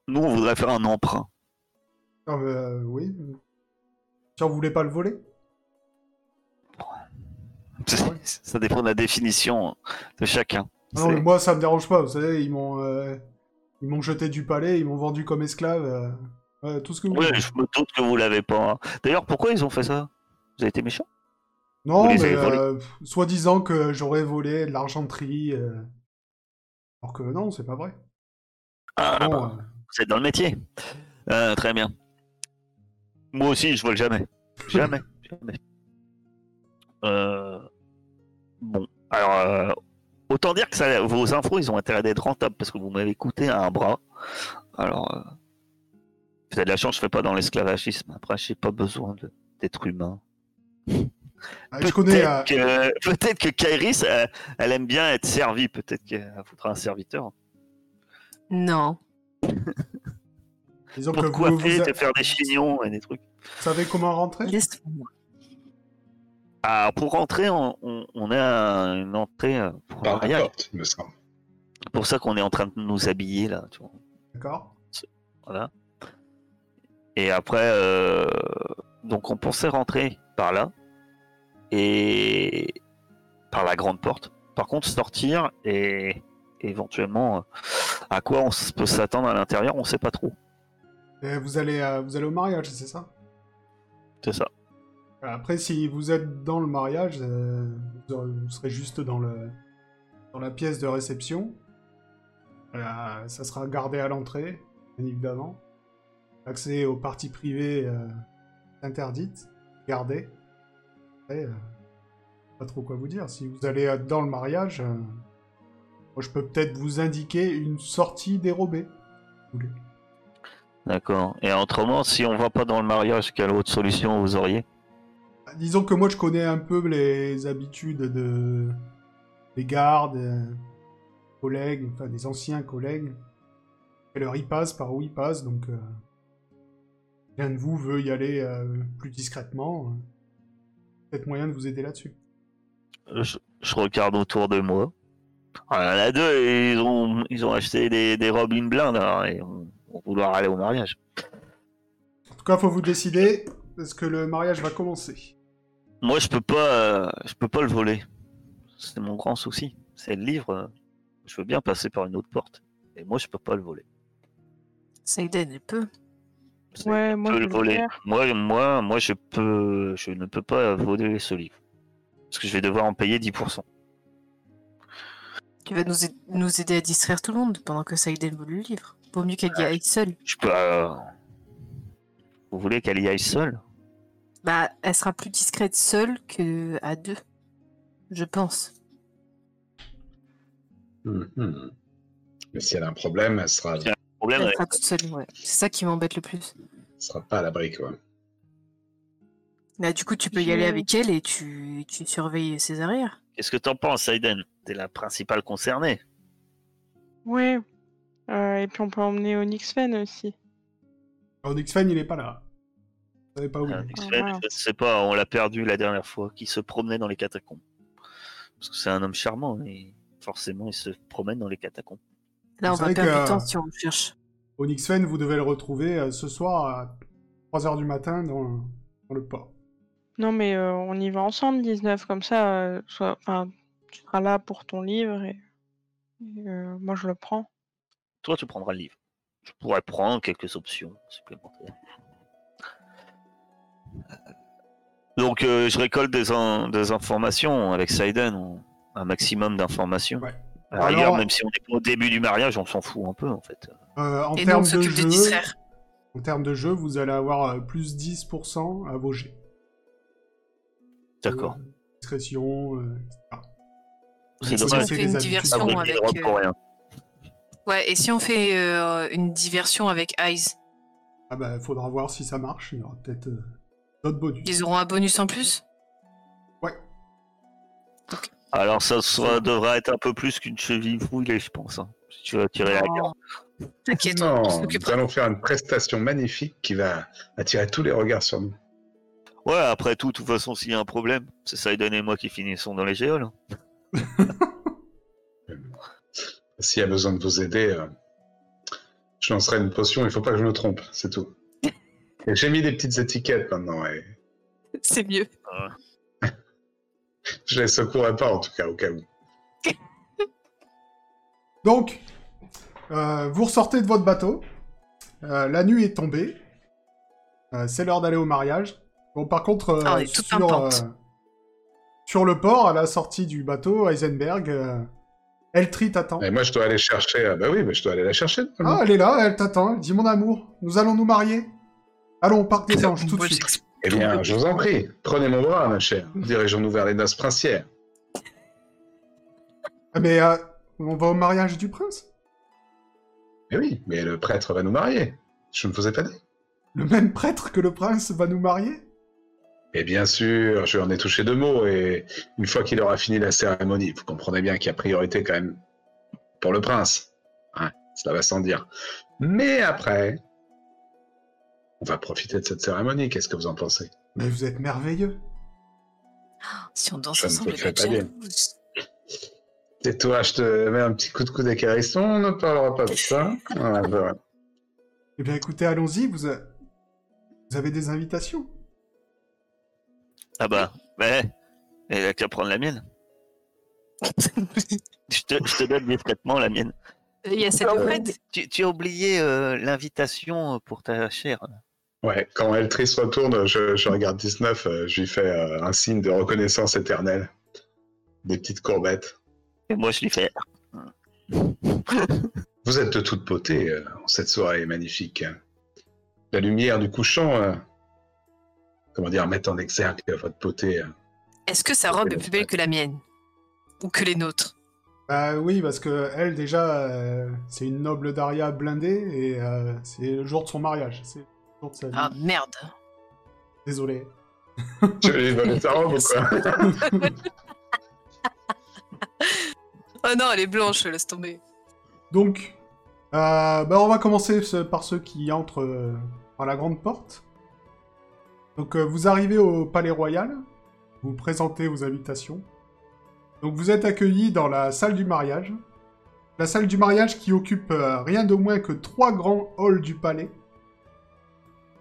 Nous, on voudrait faire un emprunt. Ah, bah, euh, oui. Si on voulait pas le voler Ça dépend de la définition de chacun. Non, mais C'est- moi, ça me dérange pas. Vous savez, ils m'ont, euh, ils m'ont jeté du palais, ils m'ont vendu comme esclave. euh, ouais, tout ce que vous voulez. je me doute que vous l'avez pas. D'ailleurs, pourquoi ils ont fait ça? Vous avez été méchant? Non, mais euh, soi-disant que j'aurais volé de l'argenterie. euh, Alors que non, c'est pas vrai. Ah, Bon, bah, euh, vous êtes dans le métier. Euh, très bien. Moi aussi, je vole jamais. Jamais. jamais. Bon, alors, autant dire que ça, vos infos, ils ont intérêt d'être rentables parce que vous m'avez coûté un bras. Alors, vous avez de la chance, je fais pas dans l'esclavagisme. Après, j'ai pas besoin d'être humain. Ah, je connais. euh, Peut-être que, Kairis, elle, elle aime bien être servie. Peut-être qu'elle foutra un serviteur. Non. disons Pour que te vous, coiffer, vous te faire des chignons et des trucs? savez comment rentrer? Ah, pour rentrer, on, on, on a une entrée euh, pour Par la porte, il me semble. C'est pour ça qu'on est en train de nous habiller là. Tu vois. D'accord Voilà. Et après, euh, donc on pensait rentrer par là et par la grande porte. Par contre, sortir et éventuellement euh, à quoi on peut s'attendre à l'intérieur, on sait pas trop. Et vous allez, euh, vous allez au mariage, c'est ça? C'est ça. Après, si vous êtes dans le mariage, euh, vous serez juste dans, le, dans la pièce de réception. Euh, ça sera gardé à l'entrée, bien évidemment. L'accès aux parties privées euh, interdite, gardé. Euh, pas trop quoi vous dire. Si vous allez euh, dans le mariage, euh, moi je peux peut-être vous indiquer une sortie dérobée. si. D'accord. Et autrement, si on va pas dans le mariage, quelle autre solution vous auriez? Disons que moi je connais un peu les habitudes de des gardes, euh, collègues, enfin des anciens collègues. Quelle heure ils passent, par où ils passent, donc l'un de vous veut y aller plus discrètement. Peut-être moyen de vous aider là-dessus. je, je regarde autour de moi. Ah, il y en a deux, ils ont, ils ont acheté des, des robes une blinde alors, et vont vont vouloir aller au mariage. En tout cas, faut vous décider parce que le mariage va commencer. Moi, je peux pas, euh, je peux pas le voler. C'est mon grand souci. C'est le livre. Je veux bien passer par une autre porte. Et moi, je peux pas le voler. Saiden, elle peut. Ouais, moi peux je le peux voler. Moi, moi, moi, je peux, je ne peux pas voler ce livre parce que je vais devoir en payer 10%. Tu vas nous, nous aider à distraire tout le monde pendant que Saiden vole le livre. Vaut mieux qu'elle y aille seule. Je peux. euh, Vous voulez qu'elle y aille seule? Bah, elle sera plus discrète seule que à deux. Je pense. Mhm. Mais si elle a un problème, elle sera, Tiens. Problème. Elle avec- sera toute seule, ouais. C'est ça qui m'embête le plus. elle sera pas à l'abri, quoi. Là, du coup, tu peux y aller avec elle et tu, tu surveilles ses arrières. Qu'est-ce que t'en penses, Aiden? T'es la principale concernée. Oui. Euh, et puis on peut emmener Onyx Fen aussi. Onyx Fen, il est pas là. Vous savez pas où. Il est. X-Men, voilà. je ne sais pas, on l'a perdu la dernière fois, qui se promenait dans les catacombes. Parce que c'est un homme charmant et forcément il se promène dans les catacombes. Là, on va perdre du temps si on le cherche. Onyx Fen, vous devez le retrouver euh, ce soir à 3h du matin dans, dans le port. Non, mais euh, on y va ensemble, 19, comme ça, euh, soit... enfin, tu seras là pour ton livre et, et, euh, moi je le prends. Toi, tu prendras le livre. Je pourrais prendre quelques options supplémentaires. Donc, euh, je récolte des, in- des informations avec Saiden, un maximum d'informations. Ouais. La Alors- même si on est au début du mariage, on s'en fout un peu en fait. Euh, en Et nous, on termes de s'occupe de jeu, distraire. en termes de jeu, vous allez avoir euh, plus 10% à vos jets. D'accord. Euh, discrétion, euh, etc. C'est Si on fait une diversion avec. euh. Ouais, et si on fait euh, une diversion avec Eyes, Ah bah, faudra voir si ça marche. Il y aura peut-être euh, d'autres bonus. ils auront un bonus en plus? Ouais. Alors, ça sera- devra être un peu plus qu'une cheville brûlée, je pense. hein, si tu veux tirer la Non. garde. T'inquiète, Non, on nous allons faire une prestation magnifique qui va attirer tous les regards sur nous. Ouais, après tout, de toute façon, s'il y a un problème, c'est Saiden et moi qui finissons dans les géoles. hein. S'il y a besoin de vous aider, euh, je lancerai une potion, il ne faut pas que je me trompe, c'est tout. J'ai mis des petites étiquettes maintenant, et C'est mieux. Je les secouerai pas en tout cas, au cas où. Donc, euh, vous ressortez de votre bateau. Euh, la nuit est tombée. Euh, c'est l'heure d'aller au mariage. Bon, par contre, euh, Ah, sur, euh, le port, à la sortie du bateau, Heisenberg, euh, Eltri t'attend. Et moi, je dois aller chercher. euh, bah oui, mais je dois aller la chercher. Ah, elle est là, elle t'attend. Elle dit Mon amour, nous allons nous marier. Allons au parc des anges, tout de suite. Eh bien, je vous en prie, prenez mon bras, ma chère. Dirigeons-nous vers les noces princières. Ah, mais euh, on va au mariage du prince? Eh oui, mais le prêtre va nous marier. Je ne vous ai pas dit. Le même prêtre que le prince va nous marier? Et bien sûr, je lui en ai touché deux mots, et une fois qu'il aura fini la cérémonie, vous comprenez bien qu'il y a priorité quand même pour le prince. Hein, cela va sans dire. Mais après, on va profiter de cette cérémonie, qu'est-ce que vous en pensez? Mais vous êtes merveilleux. Si on danse Je ne ensemble, être pas bien. Et toi, je te mets un petit coup de coude d'écarisson, on ne parlera pas de ça. Ah, bah. Eh bien, écoutez, allons-y, vous, a- vous avez des invitations? Ah bah, ouais, elle a qu'à prendre la mienne? Je te, je te donne discrètement la mienne. Il y a cette Ah ouais. Fred. Tu, tu as oublié euh, l'invitation pour ta chère. Ouais, quand Eltris retourne, je, je regarde 19, euh, je lui fais euh, un signe de reconnaissance éternelle. Des petites courbettes. Et moi, je lui fais. Vous êtes de toute beauté euh, cette soirée magnifique. La lumière du couchant, euh, comment dire, met en exergue votre beauté. euh. Est-ce que sa robe est plus belle que la mienne? Ou que les nôtres? Bah oui, parce que elle, déjà, euh, c'est une noble Daria blindée, et euh, c'est le jour de son mariage. C'est de sa vie. Ah merde. Désolé. Tu lui donnes ta robe ou quoi Oh non, elle est blanche, laisse tomber. Donc, euh, bah on va commencer ce- par ceux qui entrent euh, par la grande porte. Donc, euh, vous arrivez au Palais Royal, vous présentez vos invitations. Donc, vous êtes accueillis dans la salle du mariage. La salle du mariage qui occupe euh, rien de moins que trois grands halls du palais,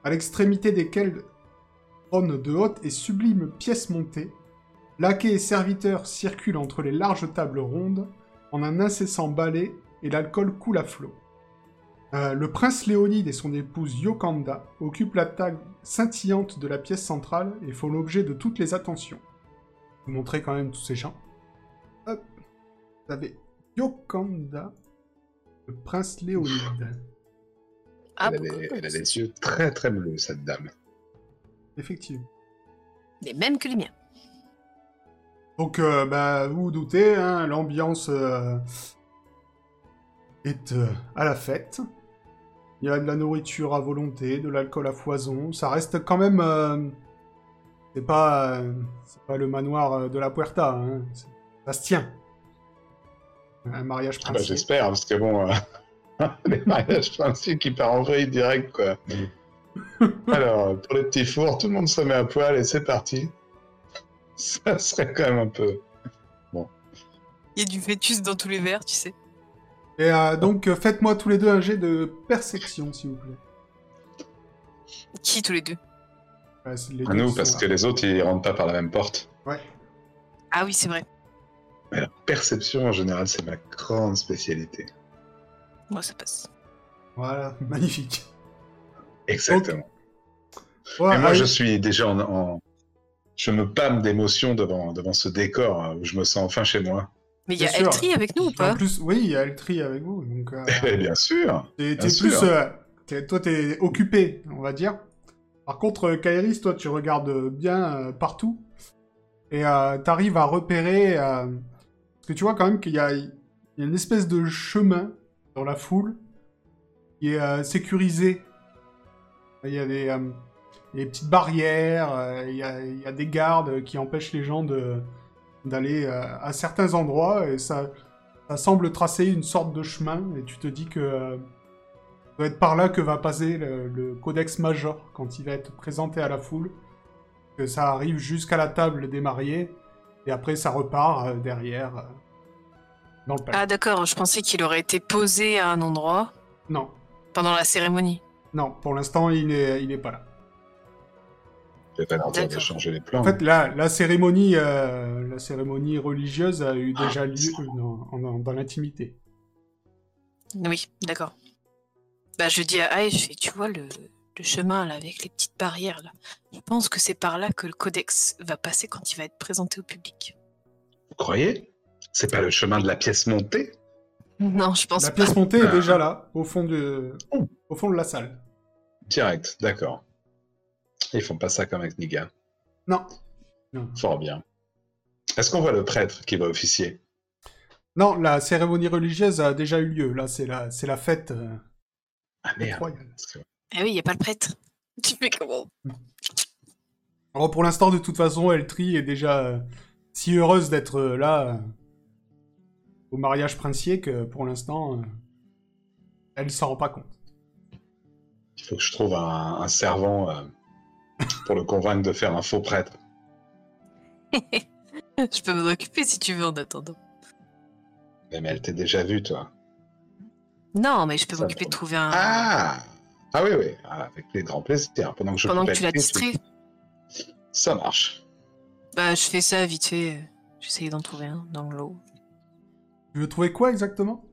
à l'extrémité desquels trônent de hautes et sublimes pièces montées. Laquais et serviteurs circulent entre les larges tables rondes en un incessant balai et l'alcool coule à flot. Euh, le prince Léonide et son épouse Yokanda occupent la table scintillante de la pièce centrale et font l'objet de toutes les attentions. Vous montrez quand même tous ces gens. Hop. Vous avez Yokanda, le prince Léonide. Ah, elle, a pourquoi des, pas elle a des yeux très très bleus, cette dame. Effectivement. Les mêmes que les miens. Donc, euh, bah, vous vous doutez, hein, l'ambiance euh, est euh, à la fête. Il y a de la nourriture à volonté, de l'alcool à foison. Ça reste quand même. euh, c'est pas, euh, c'est pas le manoir de la Puerta. Hein. Ça se tient. Un mariage Ah bah. J'espère, parce que bon, euh, les mariages princiers qui partent en vrille direct, quoi. Alors, pour les petits fours, tout le monde se met à poil et c'est parti. Ça serait quand même un peu. Il y a du fœtus dans tous les verres, tu sais. Et euh, donc, euh, faites-moi tous les deux un jet de perception, s'il vous plaît. Qui tous les deux? Ouais, c'est les À deux nous, parce sont que les autres, ils rentrent pas par la même porte. Ouais. Ah oui, c'est vrai. Mais la perception, en général, c'est ma grande spécialité. Moi, ça passe. Voilà, magnifique. Exactement. Mais moi, allez. je suis déjà en. en- Je me pâme d'émotion devant, devant ce décor hein, où je me sens enfin chez moi. Mais il y a. Eltri avec nous ou En pas? plus, oui, il y a Eltri avec vous. Donc, euh, bien sûr t'es plus. sûr. euh, t'es- toi, t'es occupé, on va dire. Par contre, euh, Kairis, toi, tu regardes bien euh, partout. Et euh, t'arrives à repérer. euh, Parce que tu vois quand même qu'il y a, il y a une espèce de chemin dans la foule qui est euh, sécurisé. Il y a des, euh, il y a des petites barrières, euh, il y, a, des gardes qui empêchent les gens d'aller à certains endroits et ça, ça semble tracer une sorte de chemin et tu te dis que ça doit être par là que va passer le, le codex major quand il va être présenté à la foule, que ça arrive jusqu'à la table des mariés et après ça repart derrière dans le palais. Ah d'accord, je pensais qu'il aurait été posé à un endroit Non, pendant la cérémonie. non, pour l'instant il n'est il n'est pas là. Vais pas de changer les plans. En fait, la, la cérémonie, euh, la cérémonie religieuse a eu déjà Ah, lieu dans, l'intimité. Oui, d'accord. Bah je dis à Aïe, je fais, tu vois le, le chemin là avec les petites barrières là. Je pense que c'est par là que le codex va passer quand il va être présenté au public. Vous croyez? C'est pas le chemin de la pièce montée? Non, je pense La pas. pièce montée est Ah. déjà là, au fond de, Oh. au fond de la salle. Direct, d'accord. Ils font pas ça comme avec Niga. Non. Non. Fort bien. Est-ce qu'on voit le prêtre qui va officier? Non, la cérémonie religieuse a déjà eu lieu. Là, c'est la, c'est la fête euh, Ah merde. que- Ah oui, il y a pas le prêtre. Tu fais comment? Alors, pour l'instant, de toute façon, Eltri est déjà euh, si heureuse d'être euh, là euh, au mariage princier que pour l'instant, euh, elle s'en rend pas compte. Il faut que je trouve un, un servant euh, pour le convaincre de faire un faux prêtre. Je peux m'en occuper si tu veux en attendant. Mais elle t'a déjà vu, toi. Non, mais je peux m'occuper de trouver un. Ah Ah oui, oui, Ah, avec les grands plaisirs. Pendant que je Pendant que tu la Eltri, distrais. Ça marche. Bah, je fais ça vite fait. J'essaye d'en trouver un dans le lot. Tu veux trouver quoi exactement?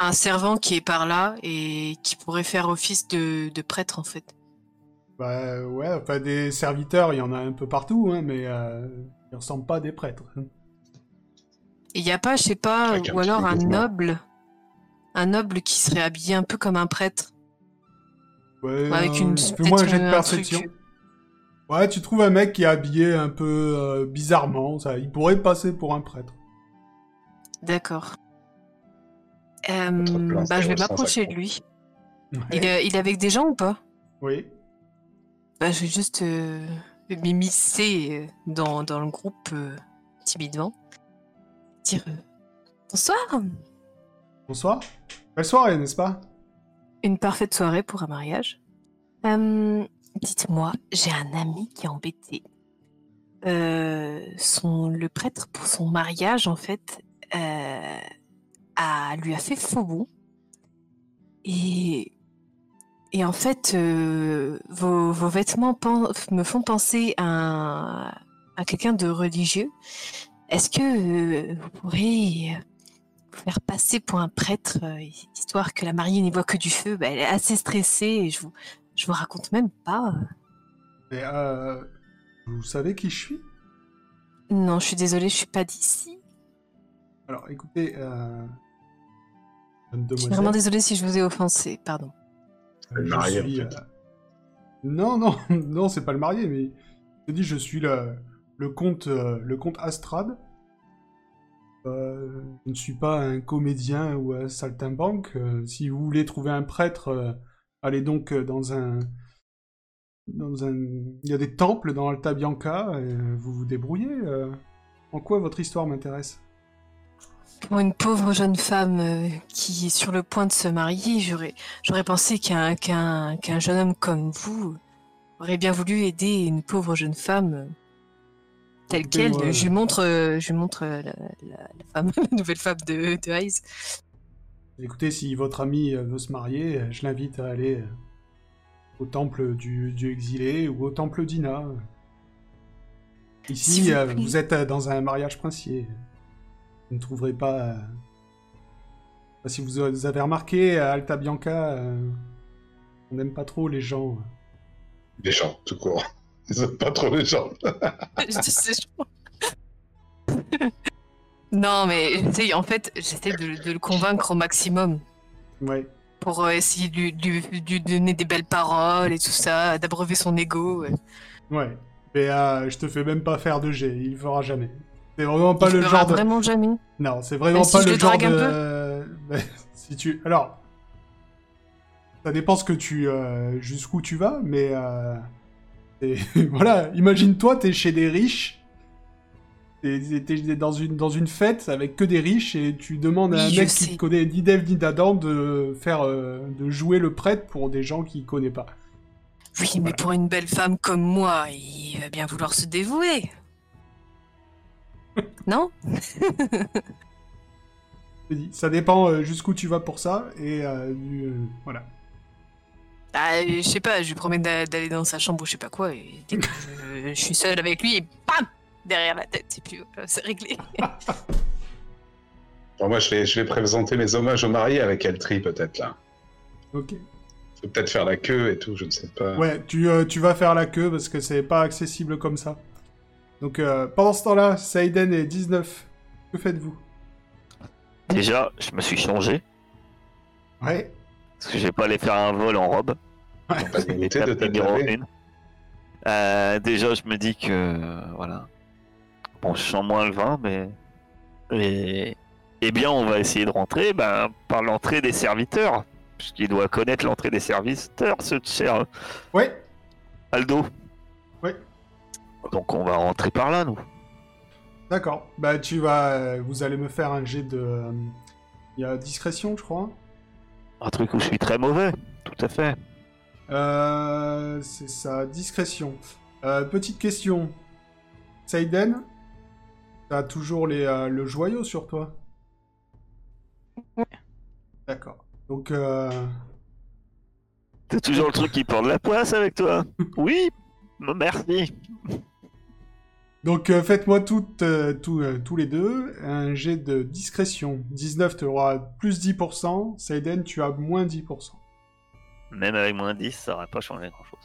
Un servant qui est par là et qui pourrait faire office de, de prêtre en fait. Bah ouais, enfin des serviteurs, il y en a un peu partout, hein, mais euh, ils ressemblent pas à des prêtres. il y a pas, je sais pas, Avec un ou alors un noble. Un noble qui serait habillé un peu comme un prêtre. Ouais, Avec une- fais-moi un jet de perception. truc. Ouais, tu trouves un mec qui est habillé un peu euh, bizarrement, ça, il pourrait passer pour un prêtre. D'accord. Euh, bah, je vais m'approcher de lui. Ouais. Il est, il est avec des gens ou pas? Oui. bah, Je vais juste euh, m'immiscer euh, dans, dans le groupe euh, timidement. Dire euh, bonsoir. Bonsoir. Belle soirée, n'est-ce pas? Une parfaite soirée pour un mariage. Euh, Dites-moi, j'ai un ami qui est embêté. Euh, son, le prêtre pour son mariage, en fait, a, lui a fait faux bon. Et, et en fait, euh, vos, vos vêtements me font penser à, un- à quelqu'un de religieux. Est-ce que euh, vous pourrez euh, vous faire passer pour un prêtre, euh, histoire que la mariée n'y voit que du feu? Bah, Elle est assez stressée et je vous, je vous raconte même pas. Mais euh, vous savez qui je suis? Non, je suis désolée, je suis pas d'ici. Alors, écoutez, euh... Je suis vraiment désolée si je vous ai offensé, pardon. Le je marié, en suis, fait. euh, Non, non, non, c'est pas le marié, mais je te dis, je suis le, le comte, euh, le comte Astrad. Euh, je ne suis pas un comédien ou un saltimbanque. Euh, si vous voulez trouver un prêtre, euh, allez donc euh, dans un, dans un, il y a des temples dans Alta Bianca. Et vous vous débrouillez. euh. En quoi votre histoire m'intéresse? Pour une pauvre jeune femme euh, qui est sur le point de se marier, j'aurais, j'aurais pensé qu'un, qu'un, qu'un jeune homme comme vous aurait bien voulu aider une pauvre jeune femme euh, telle qu'elle. Je lui montre, euh, je lui montre la, la- la femme, la nouvelle femme de, de Hayes. Écoutez, si votre ami veut se marier, je l'invite à aller au temple du exilé ou au temple d'Ina. Ici, vous êtes dans un mariage princier. Vous ne trouverez pas... euh, enfin, Si vous avez remarqué, à Alta Bianca, euh, on n'aime pas trop les gens. euh. Les gens, tout court. Ils aiment pas trop les gens. Je non, mais en fait, j'essaie de, de le convaincre au maximum Ouais. pour euh, essayer de lui, donner des belles paroles et tout ça, d'abreuver son ego. ouais. Ouais. Mais euh, je te fais même pas faire de jet, il le fera jamais. C'est vraiment pas le genre de... vraiment jamais. Non, c'est vraiment pas le genre de... Ben, si tu... Alors... Ça dépend ce que tu... euh, jusqu'où tu vas, mais... euh, et voilà, imagine-toi, t'es chez des riches. T'es dans une, dans une fête avec que des riches et tu demandes à un mec qui te connaît ni d'Ève ni d'Adam de faire... euh, de jouer le prêtre pour des gens qu'il connaît pas. Oui, mais pour une belle femme comme moi, il va bien vouloir se dévouer. Non Ça dépend euh, jusqu'où tu vas pour ça et euh, du- euh, voilà. Ah, Je sais pas, je lui promets d'a- d'aller dans sa chambre ou je sais pas quoi, et dès que je, je suis seule avec lui, et bam Derrière la tête, c'est plus... euh, c'est réglé. Bon, moi, je vais, je vais présenter mes hommages aux mariés avec Eltri, peut-être, là. Ok. Faut peut-être faire la queue et tout, je ne sais pas. Ouais, tu, euh, tu vas faire la queue parce que c'est pas accessible comme ça. Donc euh, pendant ce temps-là, Saiden est 19. Que faites-vous? Déjà, je me suis changé. Ouais. Parce que j'ai pas allé faire un vol en robe. Ouais. Pas de. Euh, déjà, je me dis que euh, voilà. Bon, je sens moins le vin, mais et eh bien, on va essayer de rentrer ben, par l'entrée des serviteurs, puisqu'il doit connaître l'entrée des serviteurs, ce cher Ouais. Aldo. Donc, on va rentrer par là, nous. D'accord. Bah tu vas, euh, vous allez me faire un jet de, euh, il y a discrétion, je crois. Un truc où je suis très mauvais, tout à fait. Euh, c'est ça, discrétion. Euh, petite question. Saiden, t'as toujours les, euh, le joyau sur toi? Ouais. D'accord. Donc, euh, T'as toujours le truc qui porte la poisse avec toi? Oui Merci. Donc euh, faites-moi toutes, euh, tous, euh, tous les deux un jet de discrétion. 19, tu auras plus 10%. Saiden, tu as moins 10%. Même avec moins 10, ça aurait pas changé grand chose.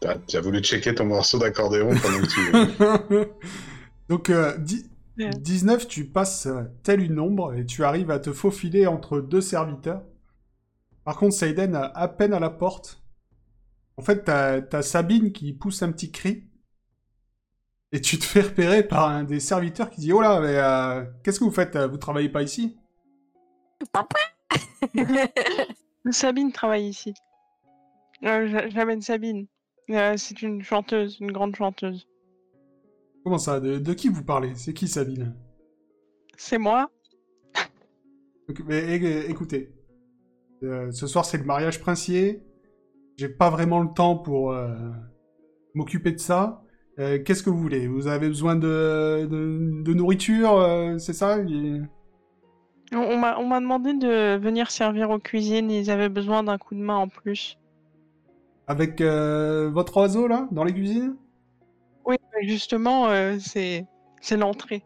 T'as tu as voulu checker ton morceau d'accordéon pendant que tu... donc, euh, dix- Ouais. 19, tu passes telle une ombre et tu arrives à te faufiler entre deux serviteurs. Par contre, Saiden a à peine à la porte. En fait, t'as t'as Sabine qui pousse un petit cri. Et tu te fais repérer par un des serviteurs qui dit Oh là, mais euh, qu'est-ce que vous faites Vous travaillez pas ici? Sabine travaille ici. Euh, J'amène Sabine. Euh, c'est une chanteuse, une grande chanteuse. Comment ça? De, de qui vous parlez? C'est qui Sabine? C'est moi. Donc, mais, écoutez, euh, ce soir c'est le mariage princier. J'ai pas vraiment le temps pour euh, m'occuper de ça. Euh, Qu'est-ce que vous voulez? Vous avez besoin de, de, de nourriture, euh, c'est ça? Il- On, on m'a on m'a demandé de venir servir aux cuisines. Ils avaient besoin d'un coup de main en plus. Avec euh, votre oiseau là, dans les cuisines? Oui, justement, euh, c'est c'est l'entrée.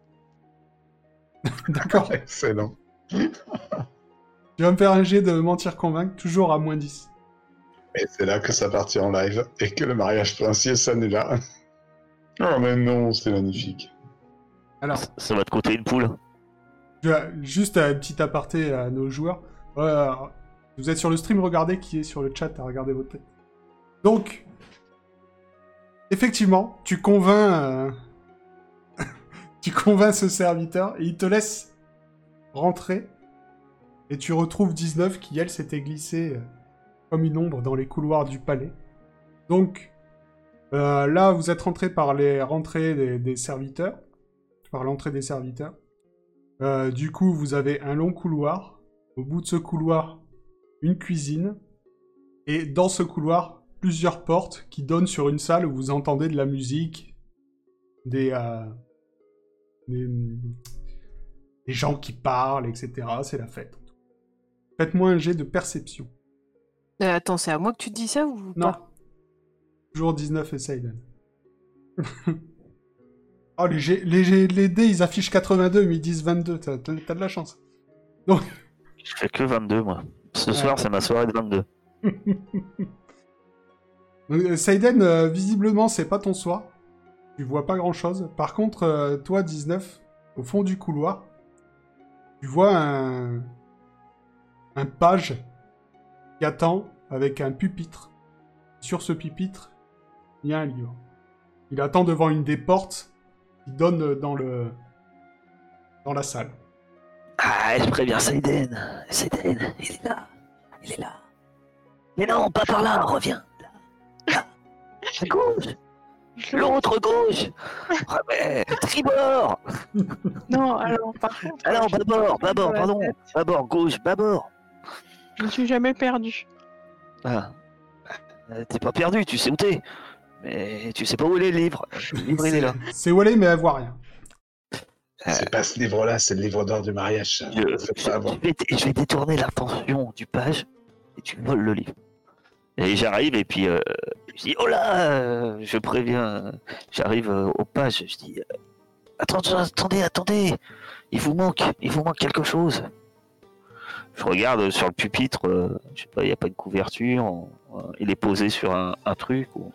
D'accord. Excellent. tu vas me faire un jet de mentir convaincre, toujours à moins 10. Et c'est là que ça partit en live et que le mariage princier s'annula. Oh mais non, c'est magnifique. Alors, Ça va te coûter une poule. juste un petit aparté à nos joueurs. Euh, vous êtes sur le stream, regardez qui est sur le chat à regarder votre tête. Donc, effectivement, tu convaincs, euh, tu convaincs ce serviteur et il te laisse rentrer. Et tu retrouves 19 qui, elle, s'était glissée euh, comme une ombre dans les couloirs du palais. Donc, euh, là, vous êtes rentré par les rentrées des, des serviteurs, par l'entrée des serviteurs. Euh, du coup, vous avez un long couloir. Au bout de ce couloir, une cuisine. Et dans ce couloir, plusieurs portes qui donnent sur une salle où vous entendez de la musique, des, euh, des, des gens qui parlent, etc. C'est la fête. Faites-moi un jet de perception. Euh, attends, c'est à moi que tu te dis ça ou Non. pas Toujours 19 et Seiden. oh, les, G- les, G- les dés, ils affichent 82, mais ils disent 22. T'as de la chance. Je fais que 22, moi. Ce Ouais. soir, c'est ma soirée de 22. Euh, Seiden, euh, visiblement, c'est pas ton soir. Tu vois pas grand chose. Par contre, euh, toi, 19, au fond du couloir, tu vois un. un page qui attend avec un pupitre. Sur ce pupitre, il y a un livre. Il attend devant une des portes qui donne dans le. dans la salle. Ah, je préviens Saiden. Saiden, il est là. Il est là. Mais non, pas par là, reviens. Là. Là. À gauche. L'autre gauche. Ah, mais, tribord. Non, alors par contre. Je- bâbord, bâbord, pardon. Bâbord, gauche, bâbord. Je ne suis jamais perdu. Ah. Euh, T'es pas perdu, tu sais où t'es. Mais tu sais pas où est le livre. Le livre, il est là. C'est Wally, mais elle voit rien. C'est pas ce livre-là, c'est le livre d'or du mariage. ça. Je, je- vais, je vais détourner l'attention du page et tu voles le livre. Et j'arrive et puis euh, je dis oh là, euh, je préviens, euh, j'arrive euh, au page, je dis euh, attendez, attendez, attendez, il vous manque, il vous manque quelque chose. Je regarde sur le pupitre, euh, je sais pas, il n'y a pas de couverture, on- euh, il est posé sur un, un truc. ou-